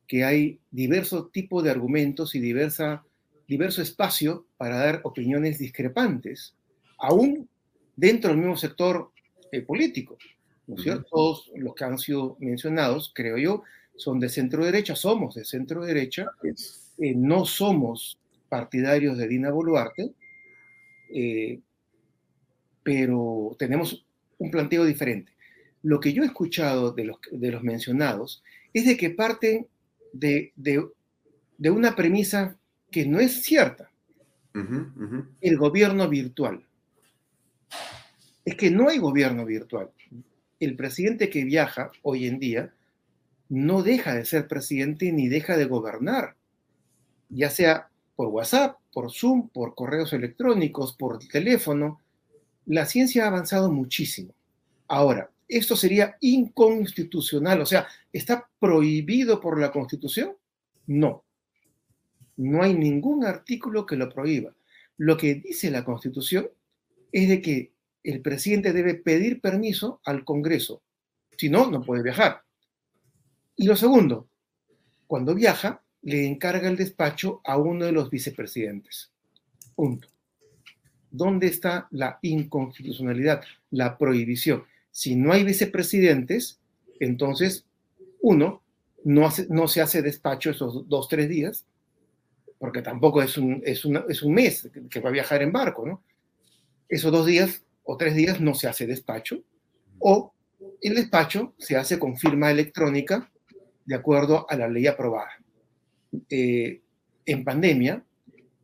que hay diversos tipos de argumentos y diversa, diverso espacio para dar opiniones discrepantes, aún dentro del mismo sector eh, político. ¿no es cierto? Todos los que han sido mencionados, creo yo, son de centro derecha, somos de centro derecha, eh, no somos partidarios de Dina Boluarte, eh, pero tenemos un planteo diferente. Lo que yo he escuchado de los, de los mencionados es de que parten de, de, una premisa que no es cierta. El gobierno virtual. Es que no hay gobierno virtual. El presidente que viaja hoy en día no deja de ser presidente ni deja de gobernar, ya sea por WhatsApp, por Zoom, por correos electrónicos, por teléfono. La ciencia ha avanzado muchísimo. Ahora, ¿esto sería inconstitucional? O sea, ¿está prohibido por la Constitución? No. No hay ningún artículo que lo prohíba. Lo que dice la Constitución es de que el presidente debe pedir permiso al Congreso. Si no, no puede viajar. Y lo segundo, cuando viaja, le encarga el despacho a uno de los vicepresidentes. Punto. ¿Dónde está la inconstitucionalidad, la prohibición? Si no hay vicepresidentes, entonces, uno, no, se hace despacho esos dos, tres días, porque tampoco es un, es, es un mes que va a viajar en barco, ¿no? Esos dos días o tres días no se hace despacho, o el despacho se hace con firma electrónica de acuerdo a la ley aprobada. Eh, en pandemia,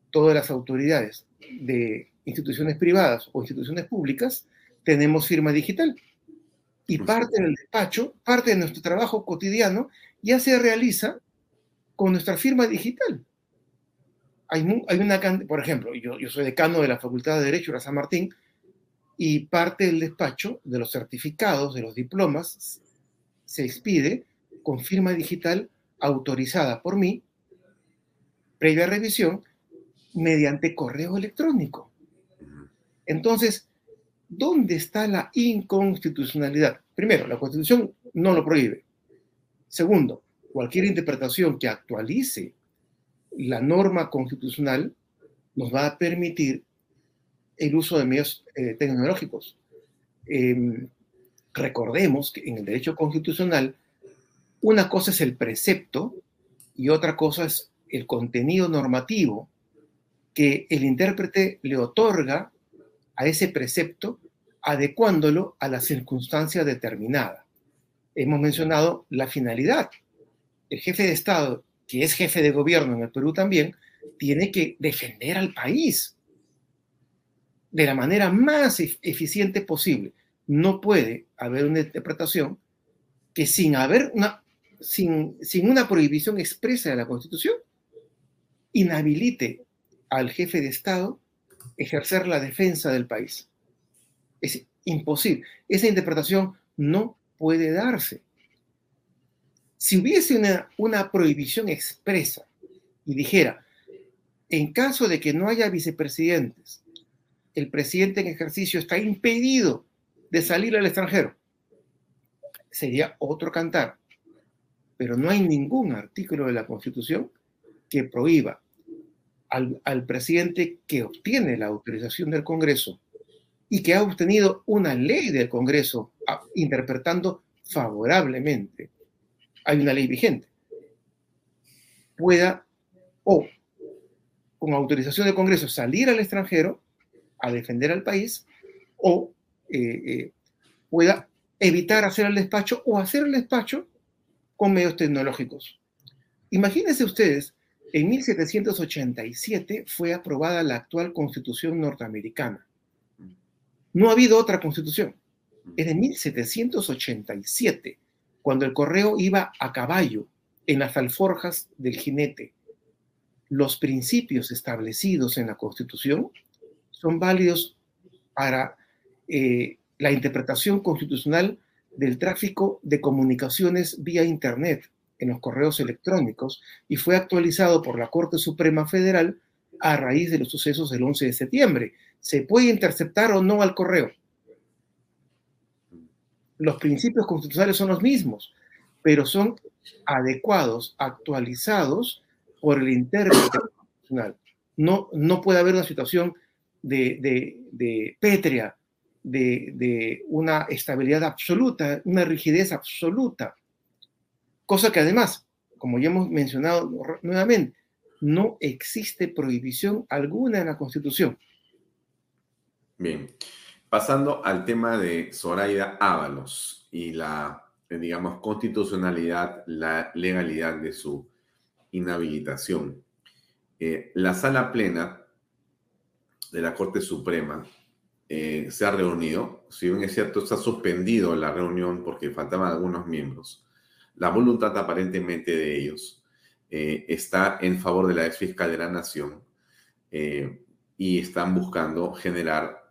todas las autoridades de instituciones privadas o instituciones públicas tenemos firma digital. Y parte del despacho, parte de nuestro trabajo cotidiano ya se realiza con nuestra firma digital. Hay, hay una, por ejemplo, yo, yo soy decano de la Facultad de Derecho de San Martín y parte del despacho de los certificados, de los diplomas, se expide con firma digital autorizada por mí, previa revisión, mediante correo electrónico. Entonces, ¿dónde está la inconstitucionalidad? Primero, la Constitución no lo prohíbe. Segundo, cualquier interpretación que actualice la norma constitucional nos va a permitir el uso de medios eh, tecnológicos. Em, recordemos que en el derecho constitucional una cosa es el precepto y otra cosa es el contenido normativo que el intérprete le otorga a ese precepto adecuándolo a la circunstancia determinada. Hemos mencionado la finalidad. El jefe de Estado, que es jefe de gobierno en el Perú también, tiene que defender al país de la manera más eficiente posible. No puede haber una interpretación que sin haber una sin, una prohibición expresa de la Constitución, inhabilite al jefe de Estado ejercer la defensa del país. Es imposible. Esa interpretación no puede darse. Si hubiese una, una prohibición expresa y dijera, en caso de que no haya vicepresidentes, el presidente en ejercicio está impedido de salir al extranjero, sería otro cantar pero no hay ningún artículo de la Constitución que prohíba al, presidente que obtiene la autorización del Congreso y que ha obtenido una ley del Congreso ah, interpretando favorablemente, hay una ley vigente, pueda o con autorización del Congreso salir al extranjero a defender al país o eh, eh, pueda evitar hacer el despacho o hacer el despacho con medios tecnológicos. Imagínense ustedes, en 1787 fue aprobada la actual constitución norteamericana. No ha habido otra constitución. Es de 1787, cuando el correo iba a caballo en las alforjas del jinete. Los principios establecidos en la constitución son válidos para eh, la interpretación constitucional del tráfico de comunicaciones vía Internet en los correos electrónicos y fue actualizado por la Corte Suprema Federal a raíz de los sucesos del 11 de septiembre. ¿Se puede interceptar o no al correo? Los principios constitucionales son los mismos, pero son adecuados, actualizados por el intérprete constitucional. No, no puede haber una situación de, de, de pétrea, de, de, una estabilidad absoluta, una rigidez absoluta. Cosa que además, como ya hemos mencionado nuevamente, no existe prohibición alguna en la Constitución. Bien, pasando al tema de Zoraida Ábalos y la, digamos, constitucionalidad, la legalidad de su inhabilitación. Eh, la sala plena de la Corte Suprema eh, se ha reunido, si bien es cierto, se ha suspendido la reunión porque faltaban algunos miembros. La voluntad aparentemente de ellos eh, está en favor de la ex fiscal de la Nación eh, y están buscando generar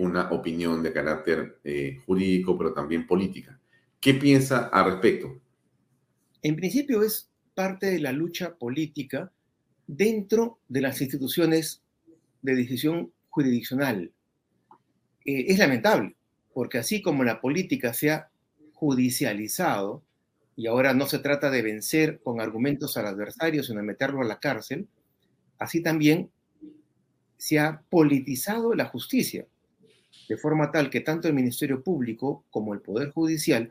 una opinión de carácter jurídico, pero también política. ¿Qué piensa al respecto? En principio es parte de la lucha política dentro de las instituciones de decisión jurisdiccional. Eh, es lamentable, porque así como la política se ha judicializado, y ahora no se trata de vencer con argumentos al adversario, sino de meterlo a la cárcel, así también se ha politizado la justicia, de forma tal que tanto el Ministerio Público como el Poder Judicial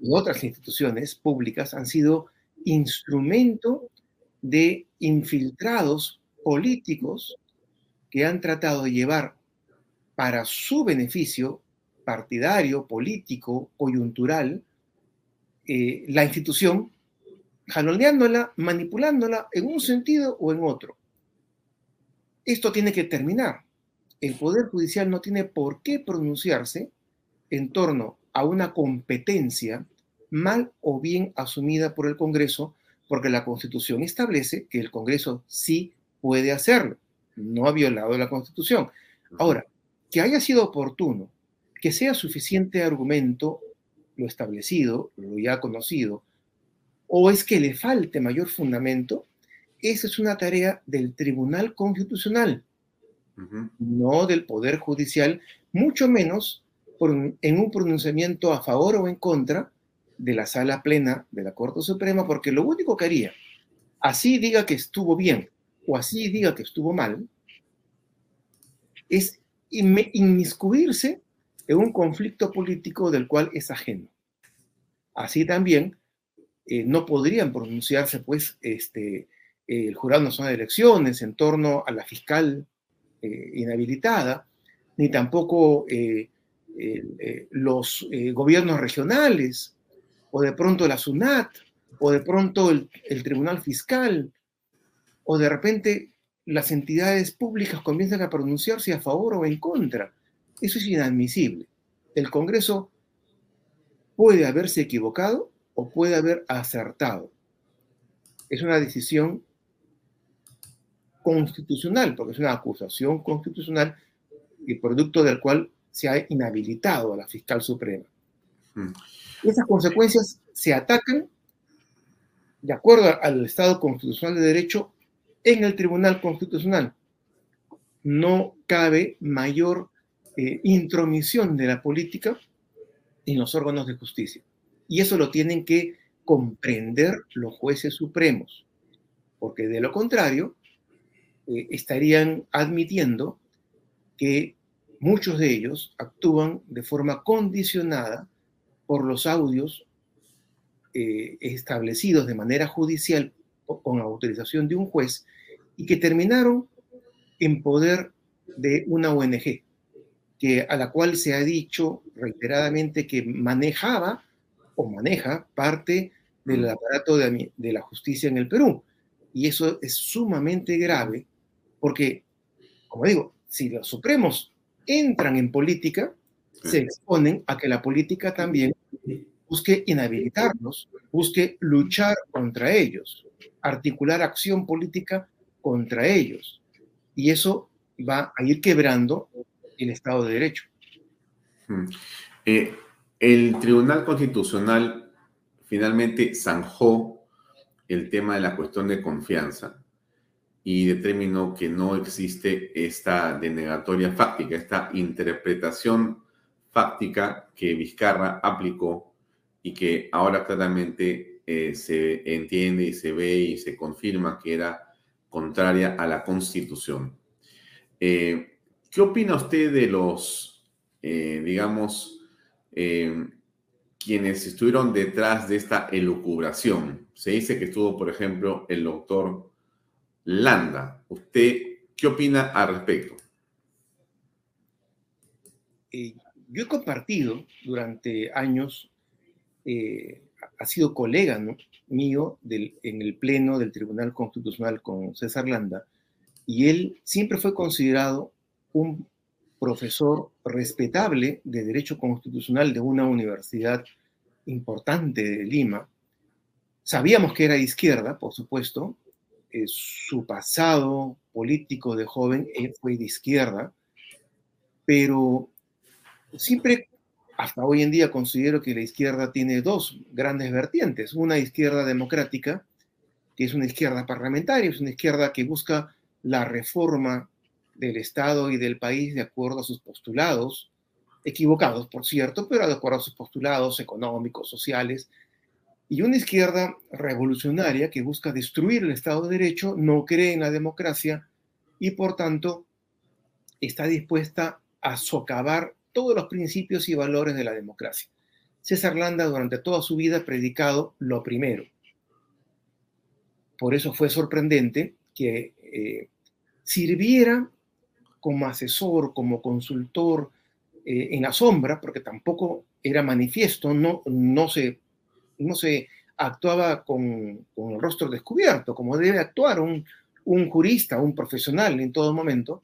y otras instituciones públicas han sido instrumento de infiltrados políticos que han tratado de llevar para su beneficio partidario, político, coyuntural, eh, la institución, jaloneándola, manipulándola en un sentido o en otro. Esto tiene que terminar. El Poder Judicial no tiene por qué pronunciarse en torno a una competencia mal o bien asumida por el Congreso, porque la Constitución establece que el Congreso sí puede hacerlo no ha violado la Constitución. Ahora, que haya sido oportuno, que sea suficiente argumento lo establecido, lo ya conocido, o es que le falte mayor fundamento, esa es una tarea del Tribunal Constitucional, no del Poder Judicial, mucho menos en un pronunciamiento a favor o en contra de la sala plena de la Corte Suprema, porque lo único que haría, así diga que estuvo bien o así diga que estuvo mal, es inmiscuirse en un conflicto político del cual es ajeno. Así también eh, no podrían pronunciarse, pues, este, el Jurado Nacional de Elecciones en torno a la fiscal eh, inhabilitada, ni tampoco eh, los gobiernos regionales, o de pronto la SUNAT, o de pronto el, el Tribunal Fiscal, o de repente las entidades públicas comienzan a pronunciarse a favor o en contra. Eso es inadmisible. El Congreso puede haberse equivocado o puede haber acertado. Es una decisión constitucional, porque es una acusación constitucional y producto del cual se ha inhabilitado a la fiscal suprema. Hmm. Esas consecuencias se atacan de acuerdo al Estado constitucional de derecho en el Tribunal Constitucional. No cabe mayor eh, intromisión de la política en los órganos de justicia. Y eso lo tienen que comprender los jueces supremos, porque de lo contrario, eh, estarían admitiendo que muchos de ellos actúan de forma condicionada por los audios eh, establecidos de manera judicial con autorización de un juez y que terminaron en poder de una ONG, que, a la cual se ha dicho reiteradamente que manejaba o maneja parte del aparato de, de la justicia en el Perú. Y eso es sumamente grave porque, como digo, si los supremos entran en política, se exponen a que la política también busque inhabilitarlos, busque luchar contra ellos, articular acción política contra ellos. Y eso va a ir quebrando el Estado de Derecho. Hmm. Eh, el Tribunal Constitucional finalmente zanjó el tema de la cuestión de confianza y determinó que no existe esta denegatoria fáctica, esta interpretación fáctica que Vizcarra aplicó y que ahora claramente eh, se entiende y se ve y se confirma que era contraria a la Constitución. Eh, ¿Qué opina usted de los, eh, digamos, quienes estuvieron detrás de esta elucubración? Se dice que estuvo, por ejemplo, el doctor Landa. ¿Usted qué opina al respecto? yo he compartido durante años eh, ha sido colega mío en el Pleno del Tribunal Constitucional con César Landa, y él siempre fue considerado un profesor respetable de Derecho Constitucional de una universidad importante de Lima. Sabíamos que era de izquierda, por supuesto, eh, su pasado político de joven eh, fue de izquierda, pero siempre hasta hoy en día considero que la izquierda tiene dos grandes vertientes. Una izquierda democrática, que es una izquierda parlamentaria, es una izquierda que busca la reforma del Estado y del país de acuerdo a sus postulados, equivocados, por cierto, pero de acuerdo a sus postulados económicos, sociales. Y una izquierda revolucionaria que busca destruir el Estado de Derecho, no cree en la democracia y por tanto está dispuesta a socavar todos los principios y valores de la democracia. César Landa durante toda su vida ha predicado lo primero. Por eso fue sorprendente que eh, sirviera como asesor, como consultor eh, en la sombra, porque tampoco era manifiesto, no, no, se, no se actuaba con, con el rostro descubierto, como debe actuar un, un jurista, un profesional en todo momento,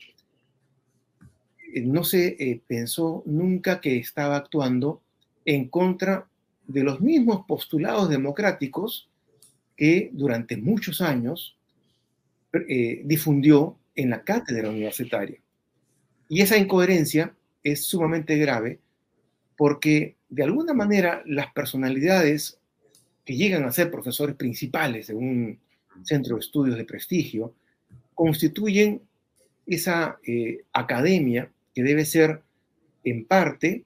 eh, no se eh, pensó nunca que estaba actuando en contra de los mismos postulados democráticos que durante muchos años difundió en la cátedra universitaria. Y esa incoherencia es sumamente grave porque de alguna manera las personalidades que llegan a ser profesores principales de un centro de estudios de prestigio constituyen esa academia que debe ser, en parte,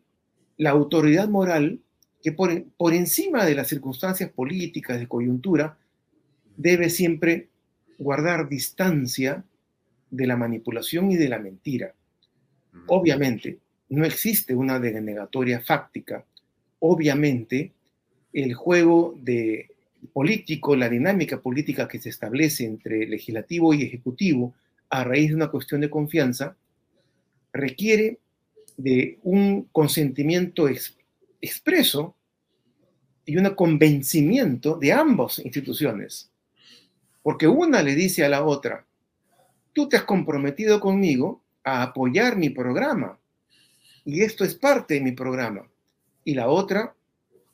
la autoridad moral que por, por encima de las circunstancias políticas de coyuntura debe siempre guardar distancia de la manipulación y de la mentira. Obviamente, no existe una denegatoria fáctica. Obviamente, el juego de político, la dinámica política que se establece entre legislativo y ejecutivo a raíz de una cuestión de confianza requiere de un consentimiento expreso y un convencimiento de ambas instituciones. Porque una le dice a la otra, tú te has comprometido conmigo a apoyar mi programa y esto es parte de mi programa. Y la otra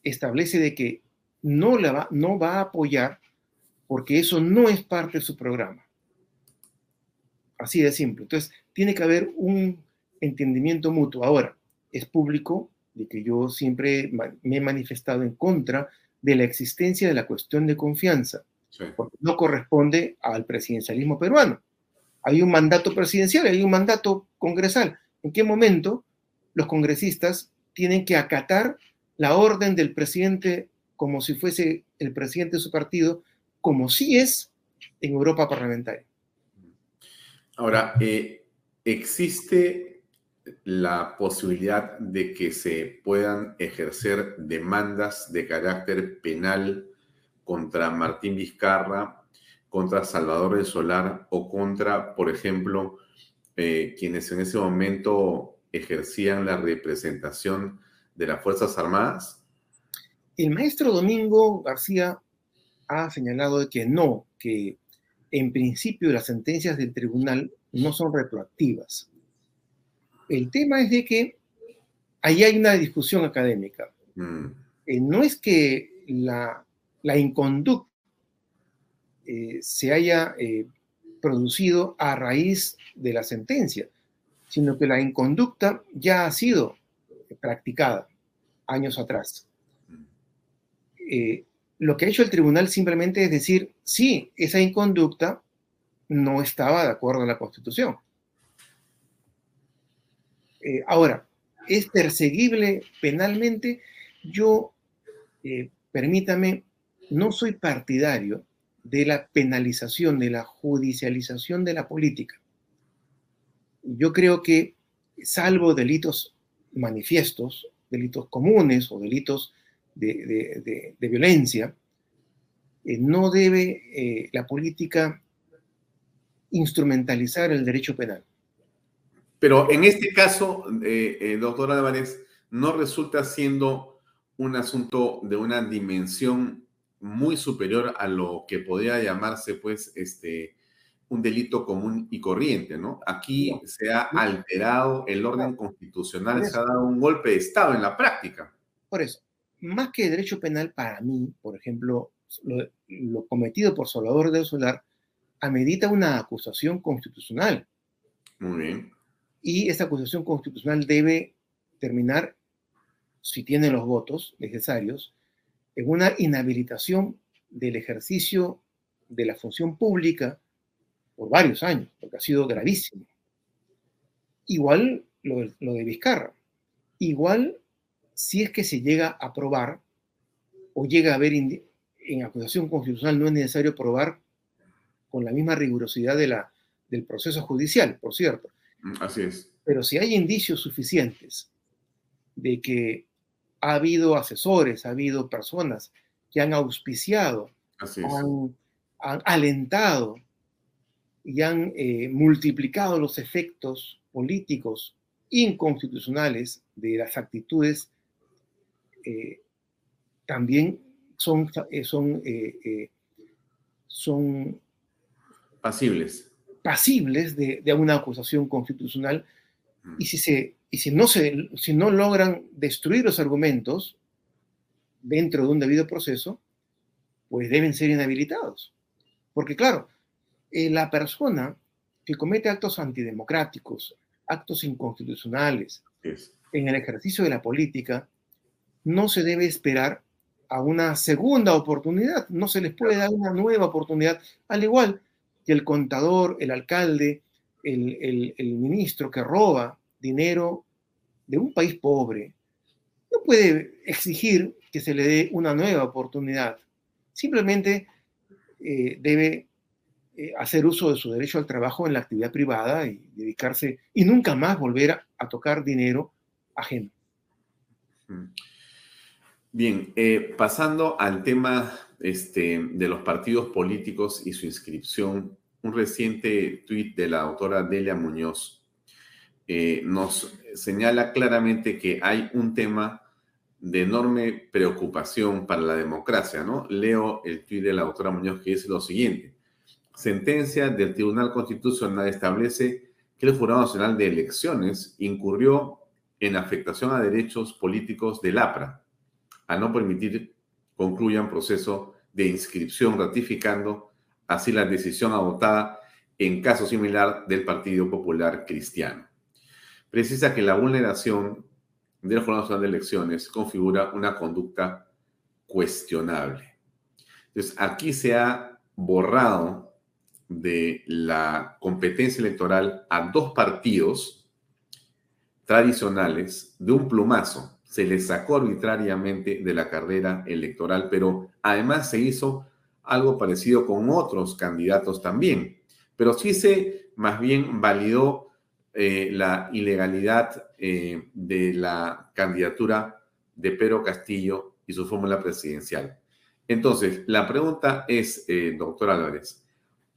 establece de que no, la va, no va a apoyar porque eso no es parte de su programa. Así de simple. Entonces, tiene que haber un entendimiento mutuo. Ahora, es público de que yo siempre me he manifestado en contra de la existencia de la cuestión de confianza, porque no corresponde al presidencialismo peruano. Hay un mandato presidencial, hay un mandato congresal. ¿En qué momento los congresistas tienen que acatar la orden del presidente como si fuese el presidente de su partido, como si es en Europa parlamentaria? Ahora, eh, existe la posibilidad de que se puedan ejercer demandas de carácter penal contra Martín Vizcarra, contra Salvador del Solar o contra, por ejemplo, eh, quienes en ese momento ejercían la representación de las Fuerzas Armadas? El maestro Domingo García ha señalado que no, que en principio las sentencias del tribunal no son retroactivas. El tema es de que ahí hay una discusión académica. Mm. Eh, no es que la, la inconducta eh, se haya eh, producido a raíz de la sentencia, sino que la inconducta ya ha sido practicada años atrás. Mm. lo que ha hecho el tribunal simplemente es decir, sí, esa inconducta no estaba de acuerdo a la Constitución. ahora, ¿es perseguible penalmente? Yo, permítame, no soy partidario de la penalización, de la judicialización de la política. Yo creo que, salvo delitos manifiestos, delitos comunes o delitos de, violencia, eh, no debe eh, la política instrumentalizar el derecho penal. Pero en este caso, eh, doctor Álvarez, no resulta siendo un asunto de una dimensión muy superior a lo que podría llamarse, pues, este, un delito común y corriente, ¿no? Aquí se ha alterado el orden constitucional, se ha dado un golpe de Estado en la práctica. Por eso, más que derecho penal para mí, por ejemplo, lo, cometido por Salvador del Solar amerita una acusación constitucional. Muy bien. Y esa acusación constitucional debe terminar, si tiene los votos necesarios, en una inhabilitación del ejercicio de la función pública por varios años, porque ha sido gravísimo. Igual lo, de Vizcarra. Igual si es que se llega a probar o llega a haber en acusación constitucional no es necesario probar con la misma rigurosidad de la, del proceso judicial, por cierto. Mm, así es. Pero si hay indicios suficientes de que ha habido asesores, ha habido personas que han auspiciado, han, alentado y han eh, multiplicado los efectos políticos inconstitucionales de las actitudes, eh, también son, eh, son, son pasibles. Pasibles de, de una acusación constitucional. Y si se y si no, se, si no logran destruir los argumentos dentro de un debido proceso, pues deben ser inhabilitados. Porque claro, eh, la persona que comete actos antidemocráticos, actos inconstitucionales en el ejercicio de la política, no se debe esperar a una segunda oportunidad, no se les puede dar una nueva oportunidad, al igual que el contador, el alcalde, el, el ministro que roba dinero de un país pobre, no puede exigir que se le dé una nueva oportunidad. Simplemente eh, debe eh, hacer uso de su derecho al trabajo en la actividad privada y dedicarse y nunca más volver a, tocar dinero ajeno. Mm. Bien, eh, pasando al tema este, de los partidos políticos y su inscripción, un reciente tuit de la autora Delia Muñoz eh, nos señala claramente que hay un tema de enorme preocupación para la democracia, ¿no? Leo el tuit de la doctora Muñoz que dice lo siguiente. Sentencia del Tribunal Constitucional establece que el Jurado Nacional de Elecciones incurrió en afectación a derechos políticos del APRA, a no permitir concluyan proceso de inscripción, ratificando así la decisión adoptada en caso similar del Partido Popular Cristiano precisa que la vulneración del Jurado Nacional de Elecciones configura una conducta cuestionable. Entonces, aquí se ha borrado de la competencia electoral a dos partidos tradicionales de un plumazo. Se les sacó arbitrariamente de la carrera electoral, pero además se hizo algo parecido con otros candidatos también. Pero sí se más bien validó eh, la ilegalidad eh, de la candidatura de Pedro Castillo y su fórmula presidencial. Entonces, la pregunta es, eh, doctor Álvarez,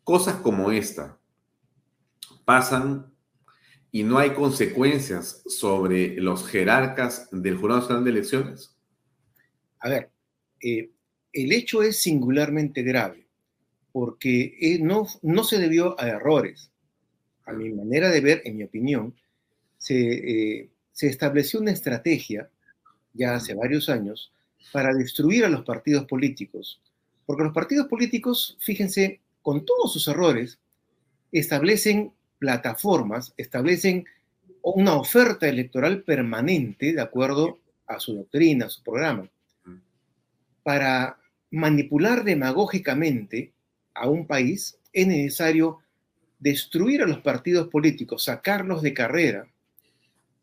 cosas como esta pasan y no hay consecuencias sobre los jerarcas del Jurado Nacional de Elecciones? A ver, el hecho es singularmente grave porque no, no se debió a errores. A mi manera de ver, en mi opinión, se, eh, se estableció una estrategia ya hace varios años para destruir a los partidos políticos. Porque los partidos políticos, fíjense, con todos sus errores, establecen plataformas, establecen una oferta electoral permanente de acuerdo a su doctrina, a su programa, para manipular demagógicamente a un país es necesario destruir a los partidos políticos, sacarlos de carrera,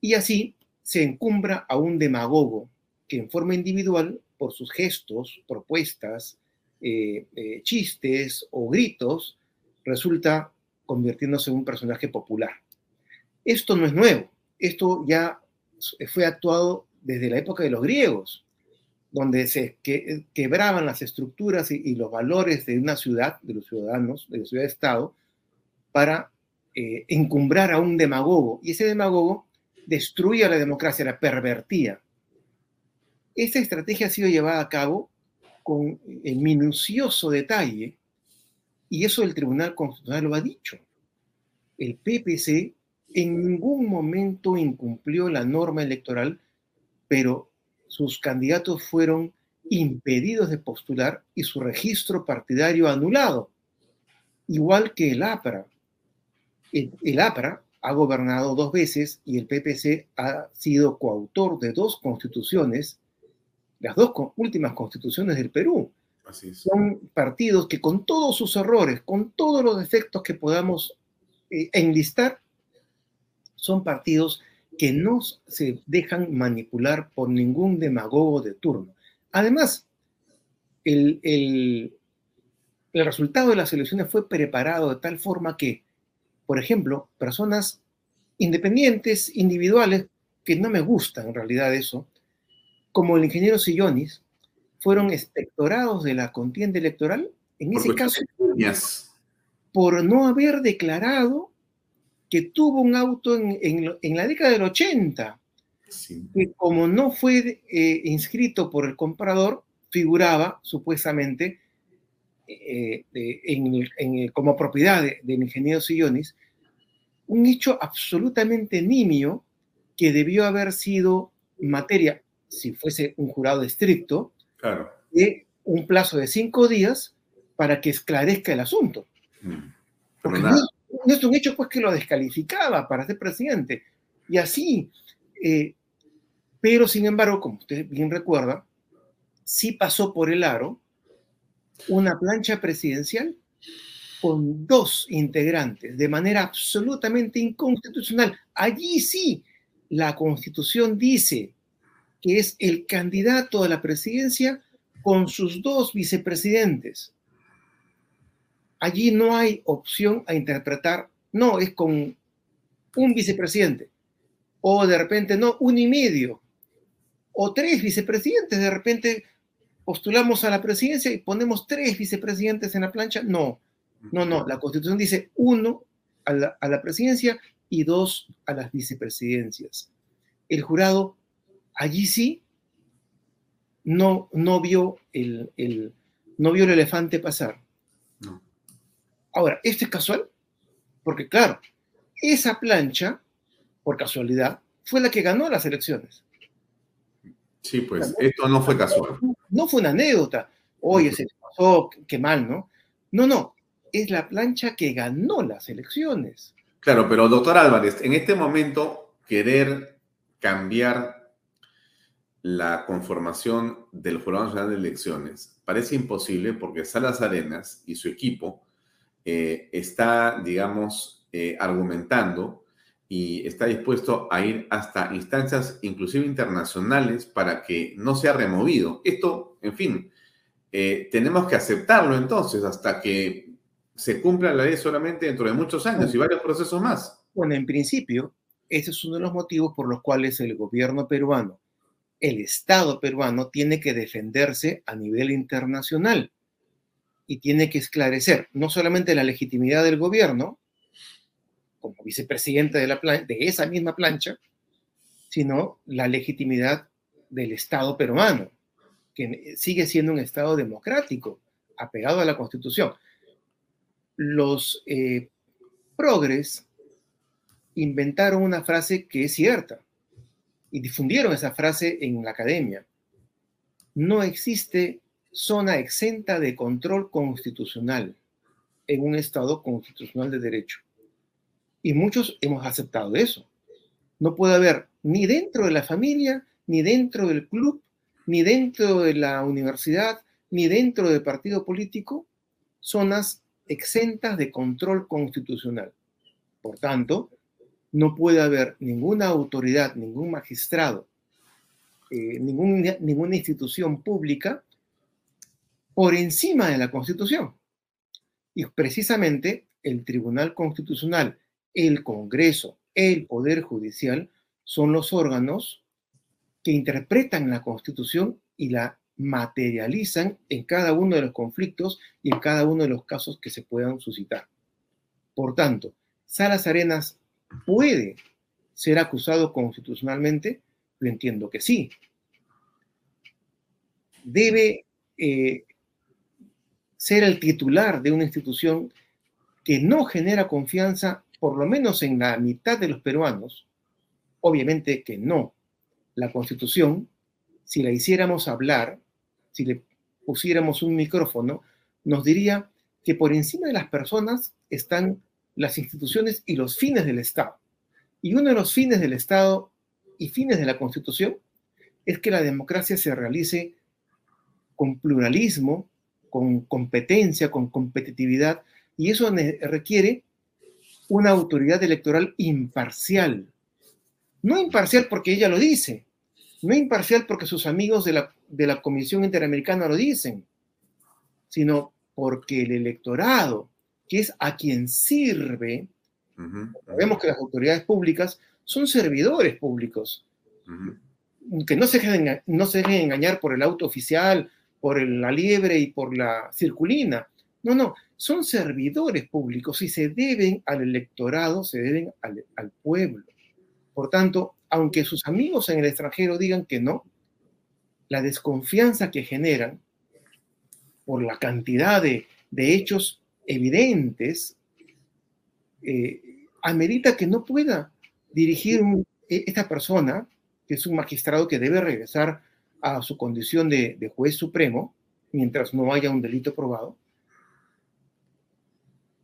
y así se encumbra a un demagogo que en forma individual, por sus gestos, propuestas, eh, eh, chistes o gritos, resulta convirtiéndose en un personaje popular. Esto no es nuevo, esto ya fue actuado desde la época de los griegos, donde se quebraban las estructuras y, los valores de una ciudad, de los ciudadanos, de la ciudad-estado, para eh, encumbrar a un demagogo. Y ese demagogo destruía la democracia, la pervertía. Esta estrategia ha sido llevada a cabo con minucioso detalle, y eso el Tribunal Constitucional lo ha dicho. El PPC en ningún momento incumplió la norma electoral, pero sus candidatos fueron impedidos de postular y su registro partidario anulado, igual que el APRA. El, APRA ha gobernado dos veces y el PPC ha sido coautor de dos constituciones, las dos últimas constituciones del Perú. Son partidos que con todos sus errores, con todos los defectos que podamos eh, enlistar, son partidos que no se dejan manipular por ningún demagogo de turno. Además, el, el, resultado de las elecciones fue preparado de tal forma que, por ejemplo, personas independientes, individuales, que no me gustan en realidad eso, como el ingeniero Sillonis, fueron espectorados de la contienda electoral, en ese caso, por no haber declarado que tuvo un auto en, la década del 80, que como no fue eh, inscrito por el comprador, figuraba supuestamente eh, en, como propiedad del ingeniero Sillonis, un hecho absolutamente nimio que debió haber sido materia, si fuese un jurado estricto, de un plazo de cinco días para que esclarezca el asunto. Mm. Porque no es un hecho pues que lo descalificaba para ser presidente. Y así, eh, pero sin embargo, como usted bien recuerda, sí pasó por el aro una plancha presidencial con dos integrantes de manera absolutamente inconstitucional. Allí sí, la constitución dice que es el candidato a la presidencia con sus dos vicepresidentes. Allí no hay opción a interpretar, no, es con un vicepresidente, o de repente no, un y medio, o tres vicepresidentes, de repente postulamos a la presidencia y ponemos tres vicepresidentes en la plancha, no, no, no, la constitución dice uno a la, presidencia y dos a las vicepresidencias. El jurado allí sí no, no, vio, el, el, no vio el elefante pasar. No. Ahora, ¿esto es casual? Porque claro, esa plancha, por casualidad, fue la que ganó las elecciones. Sí, pues esto no fue casual. No fue una anécdota. Oye, se pasó, qué mal, ¿no? No, no, es la plancha que ganó las elecciones. Claro, pero doctor Álvarez, en este momento querer cambiar la conformación del Jurado Nacional de Elecciones parece imposible porque Salas Arenas y su equipo eh, está, digamos, eh, argumentando y está dispuesto a ir hasta instancias inclusive internacionales para que no sea removido. Esto, en fin, eh, tenemos que aceptarlo entonces hasta que se cumpla la ley solamente dentro de muchos años y varios procesos más. Bueno, en principio, ese es uno de los motivos por los cuales el gobierno peruano, el Estado peruano, tiene que defenderse a nivel internacional y tiene que esclarecer no solamente la legitimidad del gobierno, como vicepresidente de, la de esa misma plancha, sino la legitimidad del Estado peruano, que sigue siendo un Estado democrático, apegado a la Constitución. Los eh, progres inventaron una frase que es cierta y difundieron esa frase en la academia. No existe zona exenta de control constitucional en un Estado constitucional de derecho. Y muchos hemos aceptado eso. No puede haber ni dentro de la familia, ni dentro del club, ni dentro de la universidad, ni dentro del partido político, zonas exentas de control constitucional. Por tanto, no puede haber ninguna autoridad, ningún magistrado, eh, ninguna institución pública por encima de la Constitución. Y precisamente el Tribunal Constitucional, el Congreso, el Poder Judicial son los órganos que interpretan la Constitución y la materializan en cada uno de los conflictos y en cada uno de los casos que se puedan suscitar. Por tanto, Salas Arenas puede ser acusado constitucionalmente, yo entiendo que sí. Debe eh, ser el titular de una institución que no genera confianza, por lo menos en la mitad de los peruanos. Obviamente que no. La constitución, si la hiciéramos hablar, si le pusiéramos un micrófono, nos diría que por encima de las personas están las instituciones y los fines del Estado. Y uno de los fines del Estado y fines de la Constitución es que la democracia se realice con pluralismo, con competencia, con competitividad, y eso requiere una autoridad electoral imparcial. No imparcial porque ella lo dice, no imparcial porque sus amigos de la, de la Comisión Interamericana lo dicen, sino porque el electorado, que es a quien sirve, sabemos que las autoridades públicas son servidores públicos, que no se, dejen, no se dejen engañar por el auto oficial, por la liebre y por la circulina. No, no, son servidores públicos y se deben al electorado, se deben al, pueblo. Por tanto, aunque sus amigos en el extranjero digan que no, la desconfianza que generan por la cantidad de, hechos evidentes eh, amerita que no pueda dirigir e, esta persona, que es un magistrado que debe regresar a su condición de, de juez supremo, mientras no haya un delito probado,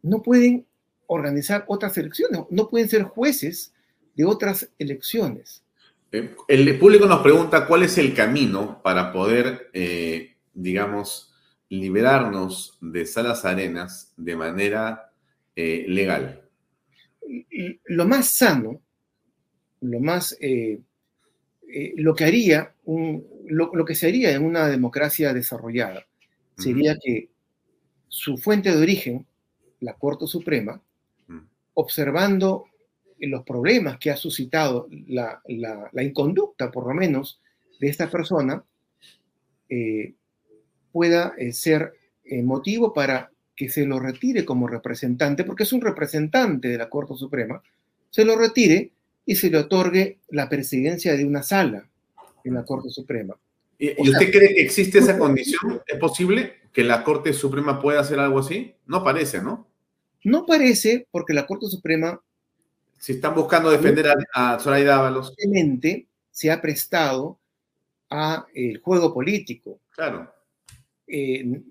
no pueden organizar otras elecciones, no pueden ser jueces de otras elecciones. Eh, el público nos pregunta cuál es el camino para poder, eh, digamos, liberarnos de salas arenas de manera eh, legal. Lo más sano, lo más, lo que haría, lo, que se haría en una democracia desarrollada, sería que su fuente de origen, la Corte Suprema, observando los problemas que ha suscitado la, inconducta, por lo menos, de esta persona, eh, pueda eh, ser eh, motivo para que se lo retire como representante, porque es un representante de la Corte Suprema, se lo retire y se le otorgue la presidencia de una sala en la Corte Suprema. ¿Y, usted cree que existe esa condición? ¿Es posible que la Corte Suprema pueda hacer algo así? No parece, ¿no? No parece porque la Corte Suprema si están buscando defender a, a Zoraida Ábalos. se ha prestado a el juego político. Claro. Eh,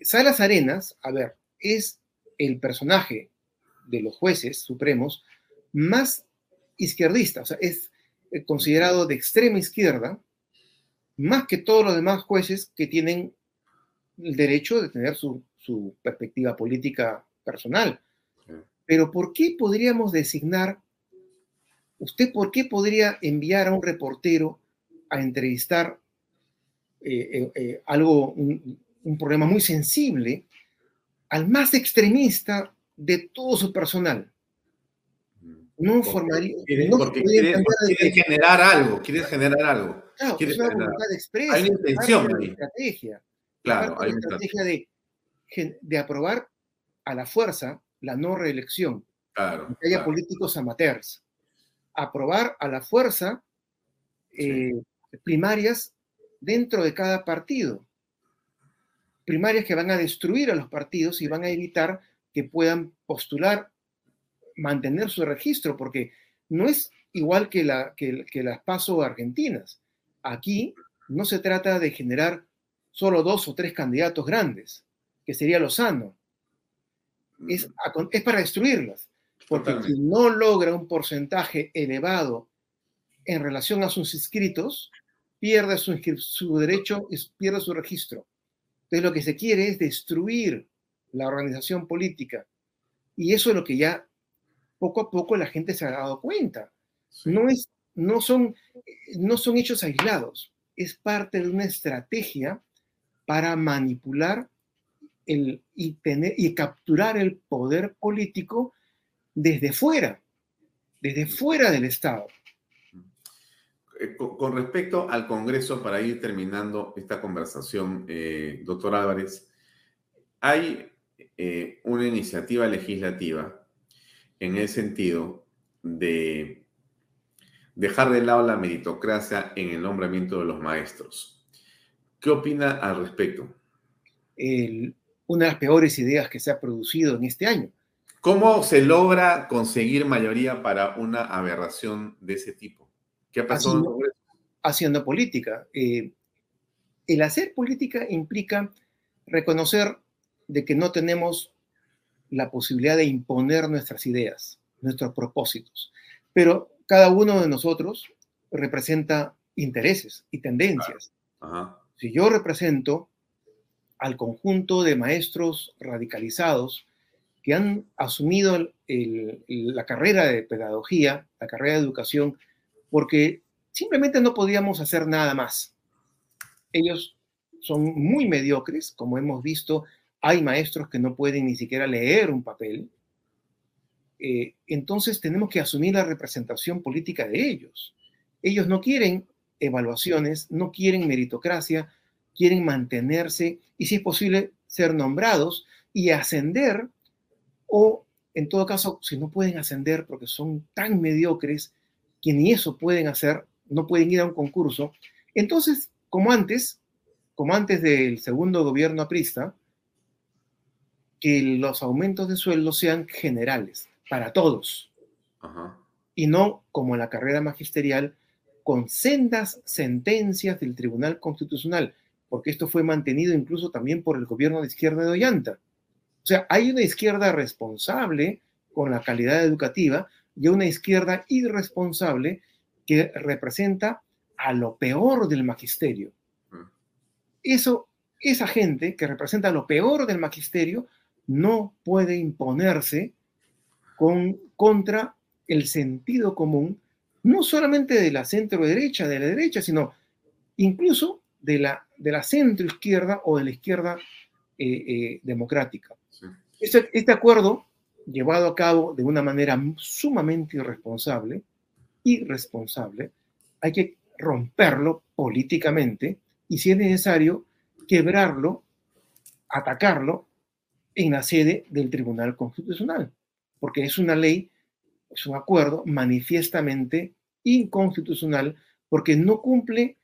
Salas Arenas, a ver, es el personaje de los jueces supremos más izquierdista, o sea, es eh, considerado de extrema izquierda, más que todos los demás jueces que tienen el derecho de tener su, su perspectiva política personal. Pero ¿por qué podríamos designar, usted por qué podría enviar a un reportero a entrevistar eh, eh, eh, algo, un, problema muy sensible, al más extremista de todo su personal? No formaría. porque quiere, generar algo, quiere generar algo. Claro, quiere es una voluntad expresa. Hay una intención ahí. Estrategia. Claro, hay una estrategia de, de aprobar a la fuerza la no reelección. Claro, que haya claro. políticos amateurs. Aprobar a la fuerza eh, primarias dentro de cada partido. Primarias que van a destruir a los partidos y van a evitar que puedan postular, mantener su registro, porque no es igual que, la, que, que las paso argentinas. Aquí no se trata de generar solo dos o tres candidatos grandes, que sería lo sano. Es, es para destruirlas, porque Totalmente. quien no logra un porcentaje elevado en relación a sus inscritos, pierde su, su derecho, pierde su registro. Entonces lo que se quiere es destruir la organización política. Y eso es lo que ya poco a poco la gente se ha dado cuenta. Sí. No, es, no, son, no son hechos aislados, es parte de una estrategia para manipular el, y, tener, y capturar el poder político desde fuera, desde fuera del Estado. Eh, Con con respecto al Congreso, para ir terminando esta conversación, eh, doctor Álvarez, hay eh, una iniciativa legislativa en el sentido de dejar de lado la meritocracia en el nombramiento de los maestros. ¿Qué opina al respecto? El- una de las peores ideas que se ha producido en este año. ¿Cómo se logra conseguir mayoría para una aberración de ese tipo? ¿Qué ha pasado en el Así- Congreso? haciendo política. Eh, el hacer política implica reconocer de que no tenemos la posibilidad de imponer nuestras ideas, nuestros propósitos, pero cada uno de nosotros representa intereses y tendencias. Ajá. Si yo represento al conjunto de maestros radicalizados que han asumido la carrera de pedagogía, la carrera de educación, porque simplemente no podíamos hacer nada más. Ellos son muy mediocres, como hemos visto, hay maestros que no pueden ni siquiera leer un papel. Eh, entonces tenemos que asumir la representación política de ellos. Ellos no quieren evaluaciones, no quieren meritocracia, quieren mantenerse y si es posible ser nombrados y ascender o en todo caso, si no pueden ascender porque son tan mediocres que ni eso pueden hacer, no pueden ir a un concurso, entonces, como antes, como antes del segundo gobierno aprista, que los aumentos de sueldo sean generales para todos Ajá. y no como la carrera magisterial con sendas sentencias del Tribunal Constitucional, porque esto fue mantenido incluso también por el gobierno de izquierda de Ollanta. O sea, hay una izquierda responsable con la calidad educativa y una izquierda irresponsable que representa a lo peor del magisterio. Eso, esa gente que representa lo peor del magisterio no puede imponerse con, contra el sentido común, no solamente de la centro derecha, de la derecha, sino incluso de la, de la centro izquierda o de la izquierda eh, eh, democrática. Sí. Este, este acuerdo, llevado a cabo de una manera sumamente irresponsable, irresponsable, hay que romperlo políticamente y si es necesario, quebrarlo, atacarlo en la sede del Tribunal Constitucional, porque es una ley, es un acuerdo manifiestamente inconstitucional, porque no cumple,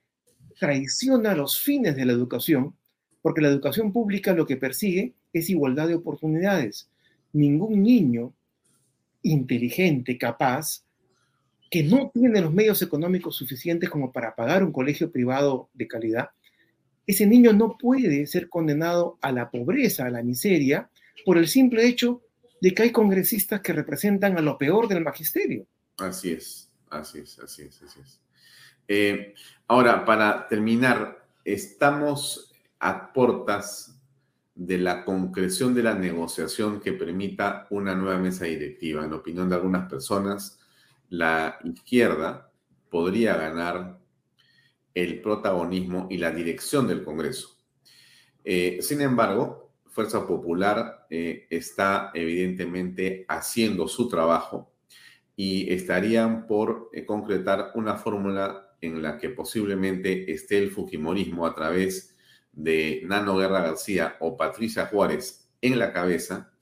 traiciona los fines de la educación, porque la educación pública lo que persigue es igualdad de oportunidades. Ningún niño inteligente, capaz, que no tiene los medios económicos suficientes como para pagar un colegio privado de calidad, ese niño no puede ser condenado a la pobreza, a la miseria, por el simple hecho de que hay congresistas que representan a lo peor del magisterio. Así es, así es, así es, así es. Eh, ahora, para terminar, estamos a puertas de la concreción de la negociación que permita una nueva mesa directiva. En opinión de algunas personas, la izquierda podría ganar el protagonismo y la dirección del Congreso. Eh, sin embargo, Fuerza Popular eh, está evidentemente haciendo su trabajo y estarían por concretar una fórmula en la que posiblemente esté el Fujimorismo a través de Nano Guerra García o Patricia Juárez en la cabeza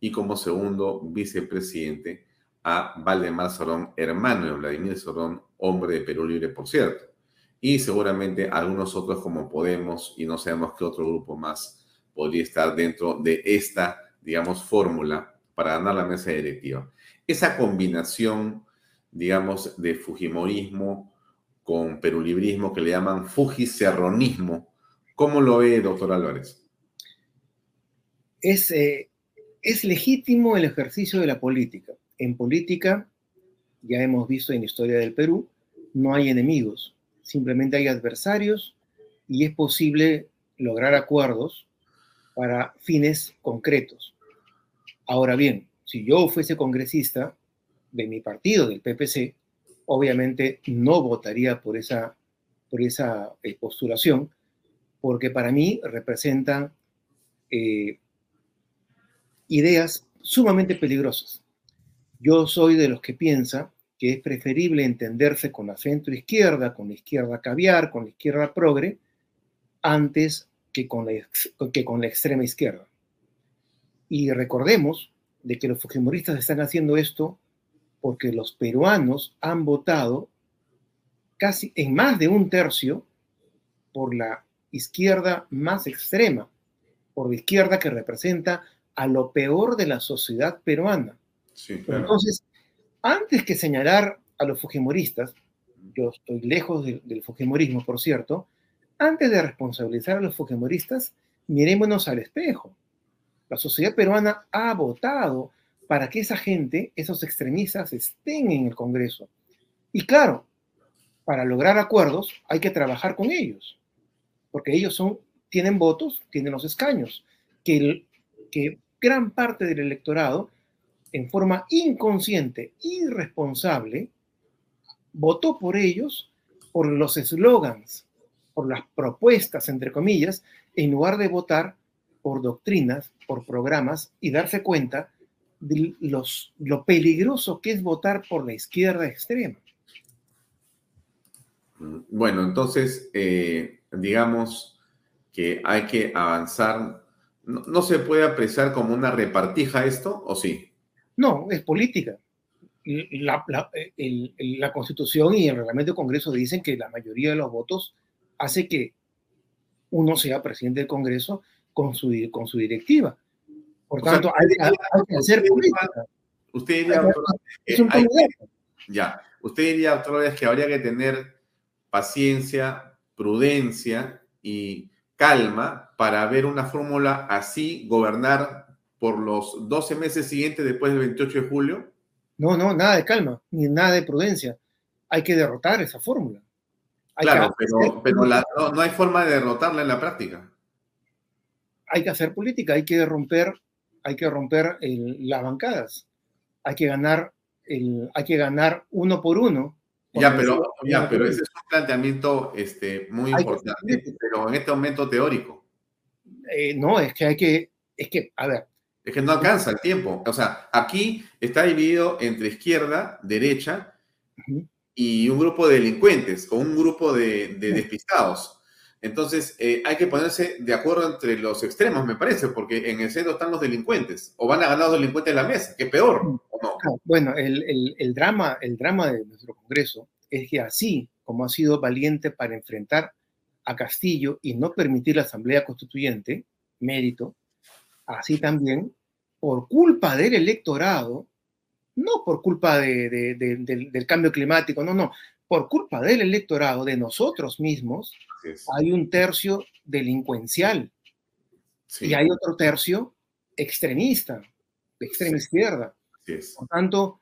y como segundo vicepresidente a Valdemar Sorón, hermano de Vladimir Sorón, hombre de Perú Libre, por cierto. Y seguramente algunos otros como Podemos y no sabemos qué otro grupo más podría estar dentro de esta, digamos, fórmula para ganar la mesa directiva. Esa combinación, digamos, de Fujimorismo con perulibrismo que le llaman fujicerronismo, ¿cómo lo ve, doctor Álvarez? Es, eh, es legítimo el ejercicio de la política. En política, ya hemos visto en la historia del Perú, no hay enemigos, simplemente hay adversarios y es posible lograr acuerdos para fines concretos. Ahora bien, si yo fuese congresista de mi partido, del PPC, obviamente no votaría por esa, por esa eh, postulación, porque para mí representan eh, ideas sumamente peligrosas. Yo soy de los que piensa que es preferible entenderse con la centro izquierda, con la izquierda caviar, con la izquierda progre, antes que con la, que con la extrema izquierda. Y recordemos de que los fujimoristas están haciendo esto porque los peruanos han votado casi en más de un tercio por la izquierda más extrema, por la izquierda que representa a lo peor de la sociedad peruana. Entonces, antes que señalar a los fujimoristas, yo estoy lejos del fujimorismo, por cierto, antes de responsabilizar a los fujimoristas, mirémonos al espejo. La sociedad peruana ha votado para que esa gente, esos extremistas, estén en el Congreso. Y claro, para lograr acuerdos hay que trabajar con ellos, porque ellos son, tienen votos, tienen los escaños, que, que gran parte del electorado, en forma inconsciente, irresponsable, votó por ellos, por los eslogans, por las propuestas, entre comillas, en lugar de votar por doctrinas, por programas y darse cuenta de los, lo peligroso que es votar por la izquierda extrema. Bueno, entonces, eh, digamos que hay que avanzar. ¿No, se puede apreciar como una repartija esto o sí? No, es política. La, la, Constitución y el reglamento del Congreso dicen que la mayoría de los votos hace que uno sea presidente del Congreso con su, con su directiva. Por tanto, hay, que hacer política. Usted diría, ya, usted diría, vez, que habría que tener paciencia, prudencia y calma para ver una fórmula así, gobernar por los 12 meses siguientes después del 28 de julio? No, no, nada de calma, ni nada de prudencia. Hay que derrotar esa fórmula. claro, pero, pero no, hay forma de derrotarla en la práctica. Hay que hacer política, hay que romper, hay que romper las bancadas. Hay que ganar, el, hay que ganar uno por uno ya, pero, ya, pero ese es un planteamiento este, muy importante, pero en este momento teórico. Eh, no, es que hay que, es que, a ver. Es que no alcanza el tiempo. O sea, aquí está dividido entre izquierda, derecha y un grupo de delincuentes o un grupo de, despistados. Entonces, eh, hay que ponerse de acuerdo entre los extremos, me parece, porque en el centro están los delincuentes, o van a ganar los delincuentes en la mesa, que peor, ¿o no? Bueno, el, el, drama, el drama de nuestro Congreso es que así como ha sido valiente para enfrentar a Castillo y no permitir la Asamblea Constituyente, mérito, así también, por culpa del electorado, no por culpa de, del, cambio climático, no, no, por culpa del electorado, de nosotros mismos, hay un tercio delincuencial. Y hay otro tercio extremista, de extrema izquierda. Por tanto,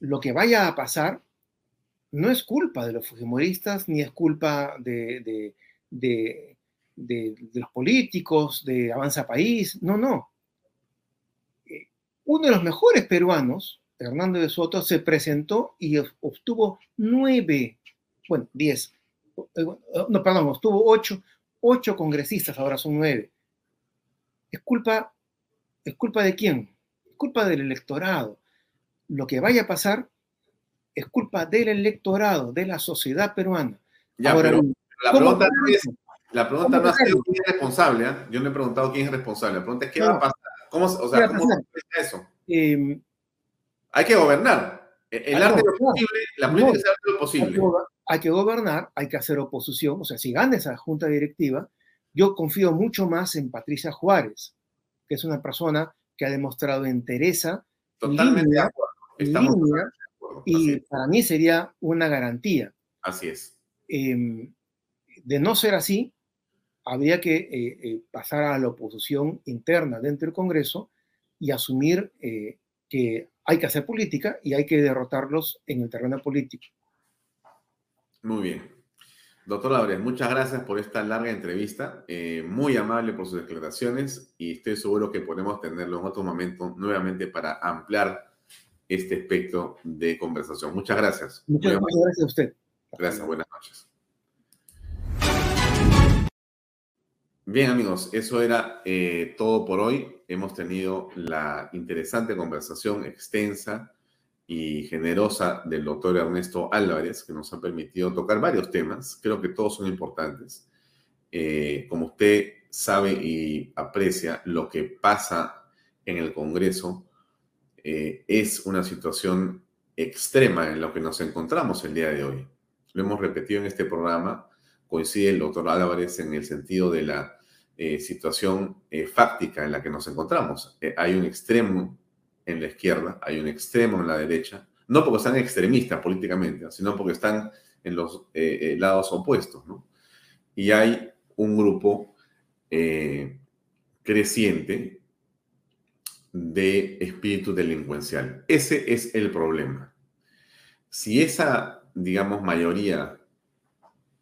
lo que vaya a pasar no es culpa de los fujimoristas ni es culpa de, de, los políticos, de Avanza País, no, no. Eh, uno de los mejores peruanos, Hernando de Soto, se presentó y obtuvo nueve, bueno, diez, eh, no, perdón, obtuvo ocho, ocho congresistas, ahora son nueve. ¿Es culpa, es culpa de quién? Es culpa del electorado. Lo que vaya a pasar es culpa del electorado, de la sociedad peruana. Ahora, la pregunta no es, la pregunta no es quién es responsable. ¿eh? Yo no he preguntado quién es responsable. La pregunta es qué va a pasar. ¿Cómo, o sea, ¿cómo se eso? Eh, hay que gobernar. E, el arte de lo posible, la política es el arte de lo posible. Hay que, gobernar, hay que hacer oposición. O sea, si gana esa junta directiva, yo confío mucho más en Patricia Juárez, que es una persona que ha demostrado entereza. Totalmente de acuerdo. Estamos de acuerdo. Y para mí sería una garantía. Así es. Em, de no ser así, habría que eh, eh, pasar a la oposición interna dentro del Congreso y asumir eh, que hay que hacer política y hay que derrotarlos en el terreno político. Muy bien. Doctor Laures, muchas gracias por esta larga entrevista, eh, muy amable por sus declaraciones y estoy seguro que podemos tenerlo en otro momento nuevamente para ampliar este aspecto de conversación. Muchas gracias. Muchas, gracias a usted. Gracias, buenas noches. Bien amigos, eso era eh, todo por hoy. Hemos tenido la interesante conversación extensa y generosa del doctor Ernesto Álvarez, que nos ha permitido tocar varios temas. Creo que todos son importantes. Eh, como usted sabe y aprecia, lo que pasa en el Congreso eh, es una situación extrema en la que nos encontramos el día de hoy. Lo hemos repetido en este programa. Coincide el doctor Álvarez en el sentido de la eh, situación eh, fáctica en la que nos encontramos. Eh, hay un extremo en la izquierda, hay un extremo en la derecha, no porque sean extremistas políticamente, sino porque están en los lados opuestos. Y hay un grupo creciente de espíritu delincuencial. Ese es el problema. Si esa, digamos, mayoría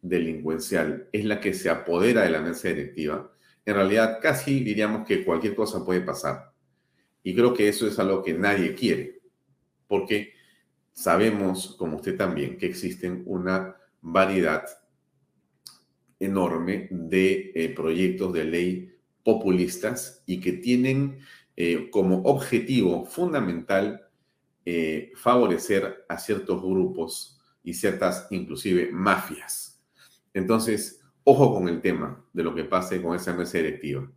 delincuencial es la que se apodera de la mesa directiva, en realidad casi diríamos que cualquier cosa puede pasar. Y creo que eso es algo que nadie quiere, porque sabemos, como usted también, que existen una variedad enorme de eh, proyectos de ley populistas y que tienen eh, como objetivo fundamental eh, favorecer a ciertos grupos y ciertas, inclusive, mafias. Entonces, Ojo con el tema de lo que pase con esa mesa directiva.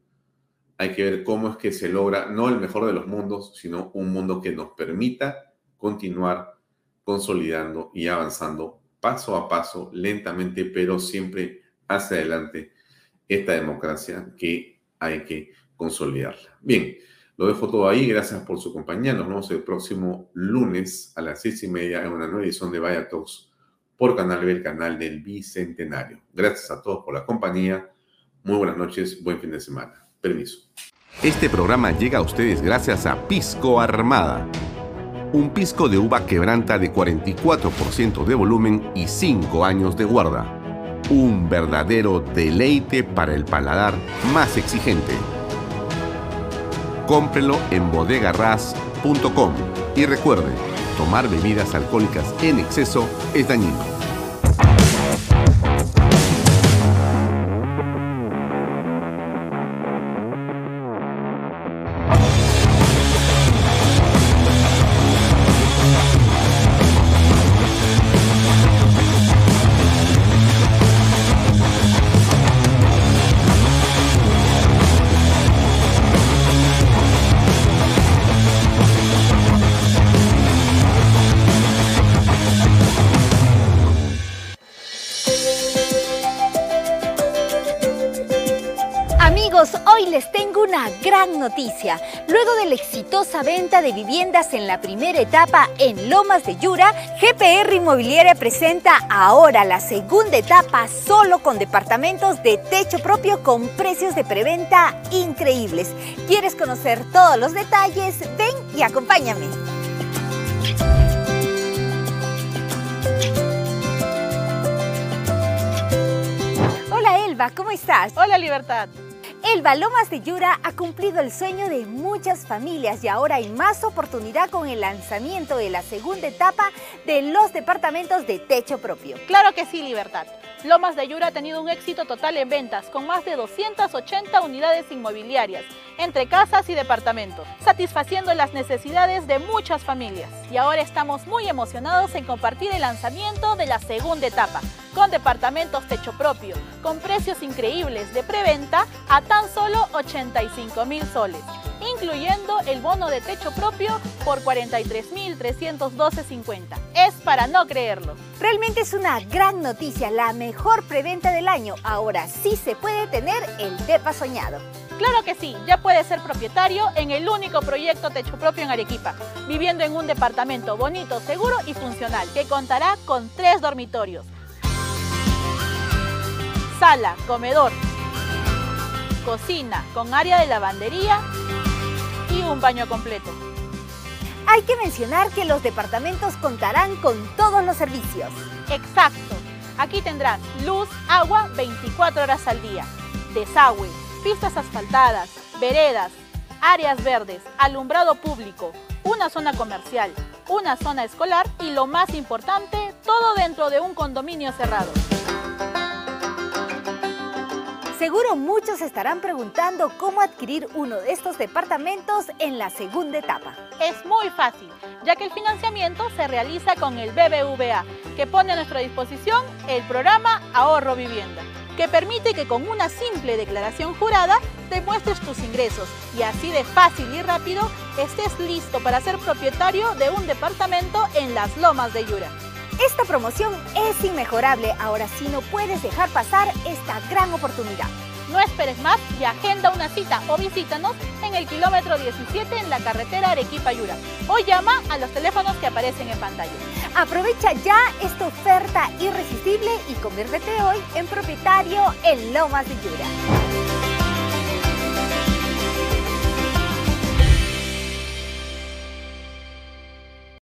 Hay que ver cómo es que se logra no el mejor de los mundos, sino un mundo que nos permita continuar consolidando y avanzando paso a paso, lentamente, pero siempre hacia adelante esta democracia que hay que consolidarla. Bien, lo dejo todo ahí. Gracias por su compañía. Nos vemos el próximo lunes a las seis y media en una nueva edición de Vaya Talks por Canal B, canal del Bicentenario. Gracias a todos por la compañía. Muy buenas noches, buen fin de semana. Permiso. Este programa llega a ustedes gracias a Pisco Armada. Un pisco de uva quebranta de 44% de volumen y 5 años de guarda. Un verdadero deleite para el paladar más exigente. Cómprelo en bodegarras.com y recuerde, tomar bebidas alcohólicas en exceso es dañino. Luego de la exitosa venta de viviendas en la primera etapa en Lomas de Yura, GPR Inmobiliaria presenta ahora la segunda etapa solo con departamentos de techo propio con precios de preventa increíbles. ¿Quieres conocer todos los detalles? Ven y acompáñame. Hola Elba, ¿cómo estás? Hola Libertad. El de Yura ha cumplido el sueño de muchas familias y ahora hay más oportunidad con el lanzamiento de la segunda etapa de los departamentos de techo propio. Claro que sí, Libertad. Lomas de Yura ha tenido un éxito total en ventas, con más de 280 unidades inmobiliarias, entre casas y departamentos, satisfaciendo las necesidades de muchas familias. Y ahora estamos muy emocionados en compartir el lanzamiento de la segunda etapa, con departamentos techo propio, con precios increíbles de preventa a tan solo 85 mil soles. incluyendo el bono de techo propio por 43.312.50. Es para no creerlo. Realmente es una gran noticia, la mejor preventa del año. Ahora sí se puede tener el DEPA soñado. Claro que sí, ya puedes ser propietario en el único proyecto techo propio en Arequipa, viviendo en un departamento bonito, seguro y funcional, que contará con tres dormitorios, sala, comedor, cocina con área de lavandería y un baño completo. Hay que mencionar que los departamentos contarán con todos los servicios. Exacto. Aquí tendrás luz, agua 24 horas al día, desagüe, pistas asfaltadas, veredas, áreas verdes, alumbrado público, una zona comercial, una zona escolar y lo más importante, todo dentro de un condominio cerrado. Seguro muchos estarán preguntando cómo adquirir uno de estos departamentos en la segunda etapa. Es muy fácil, ya que el financiamiento se realiza con el BBVA, que pone a nuestra disposición el programa Ahorro Vivienda, que permite que con una simple declaración jurada demuestres tus ingresos y así de fácil y rápido estés listo para ser propietario de un departamento en las lomas de Yura. Esta promoción es inmejorable, ahora sí no puedes dejar pasar esta gran oportunidad. No esperes más y agenda una cita o visítanos en el kilómetro 17 en la carretera Arequipa-Yura o llama a los teléfonos que aparecen en pantalla. Aprovecha ya esta oferta irresistible y conviértete hoy en propietario en Lomas de Yura.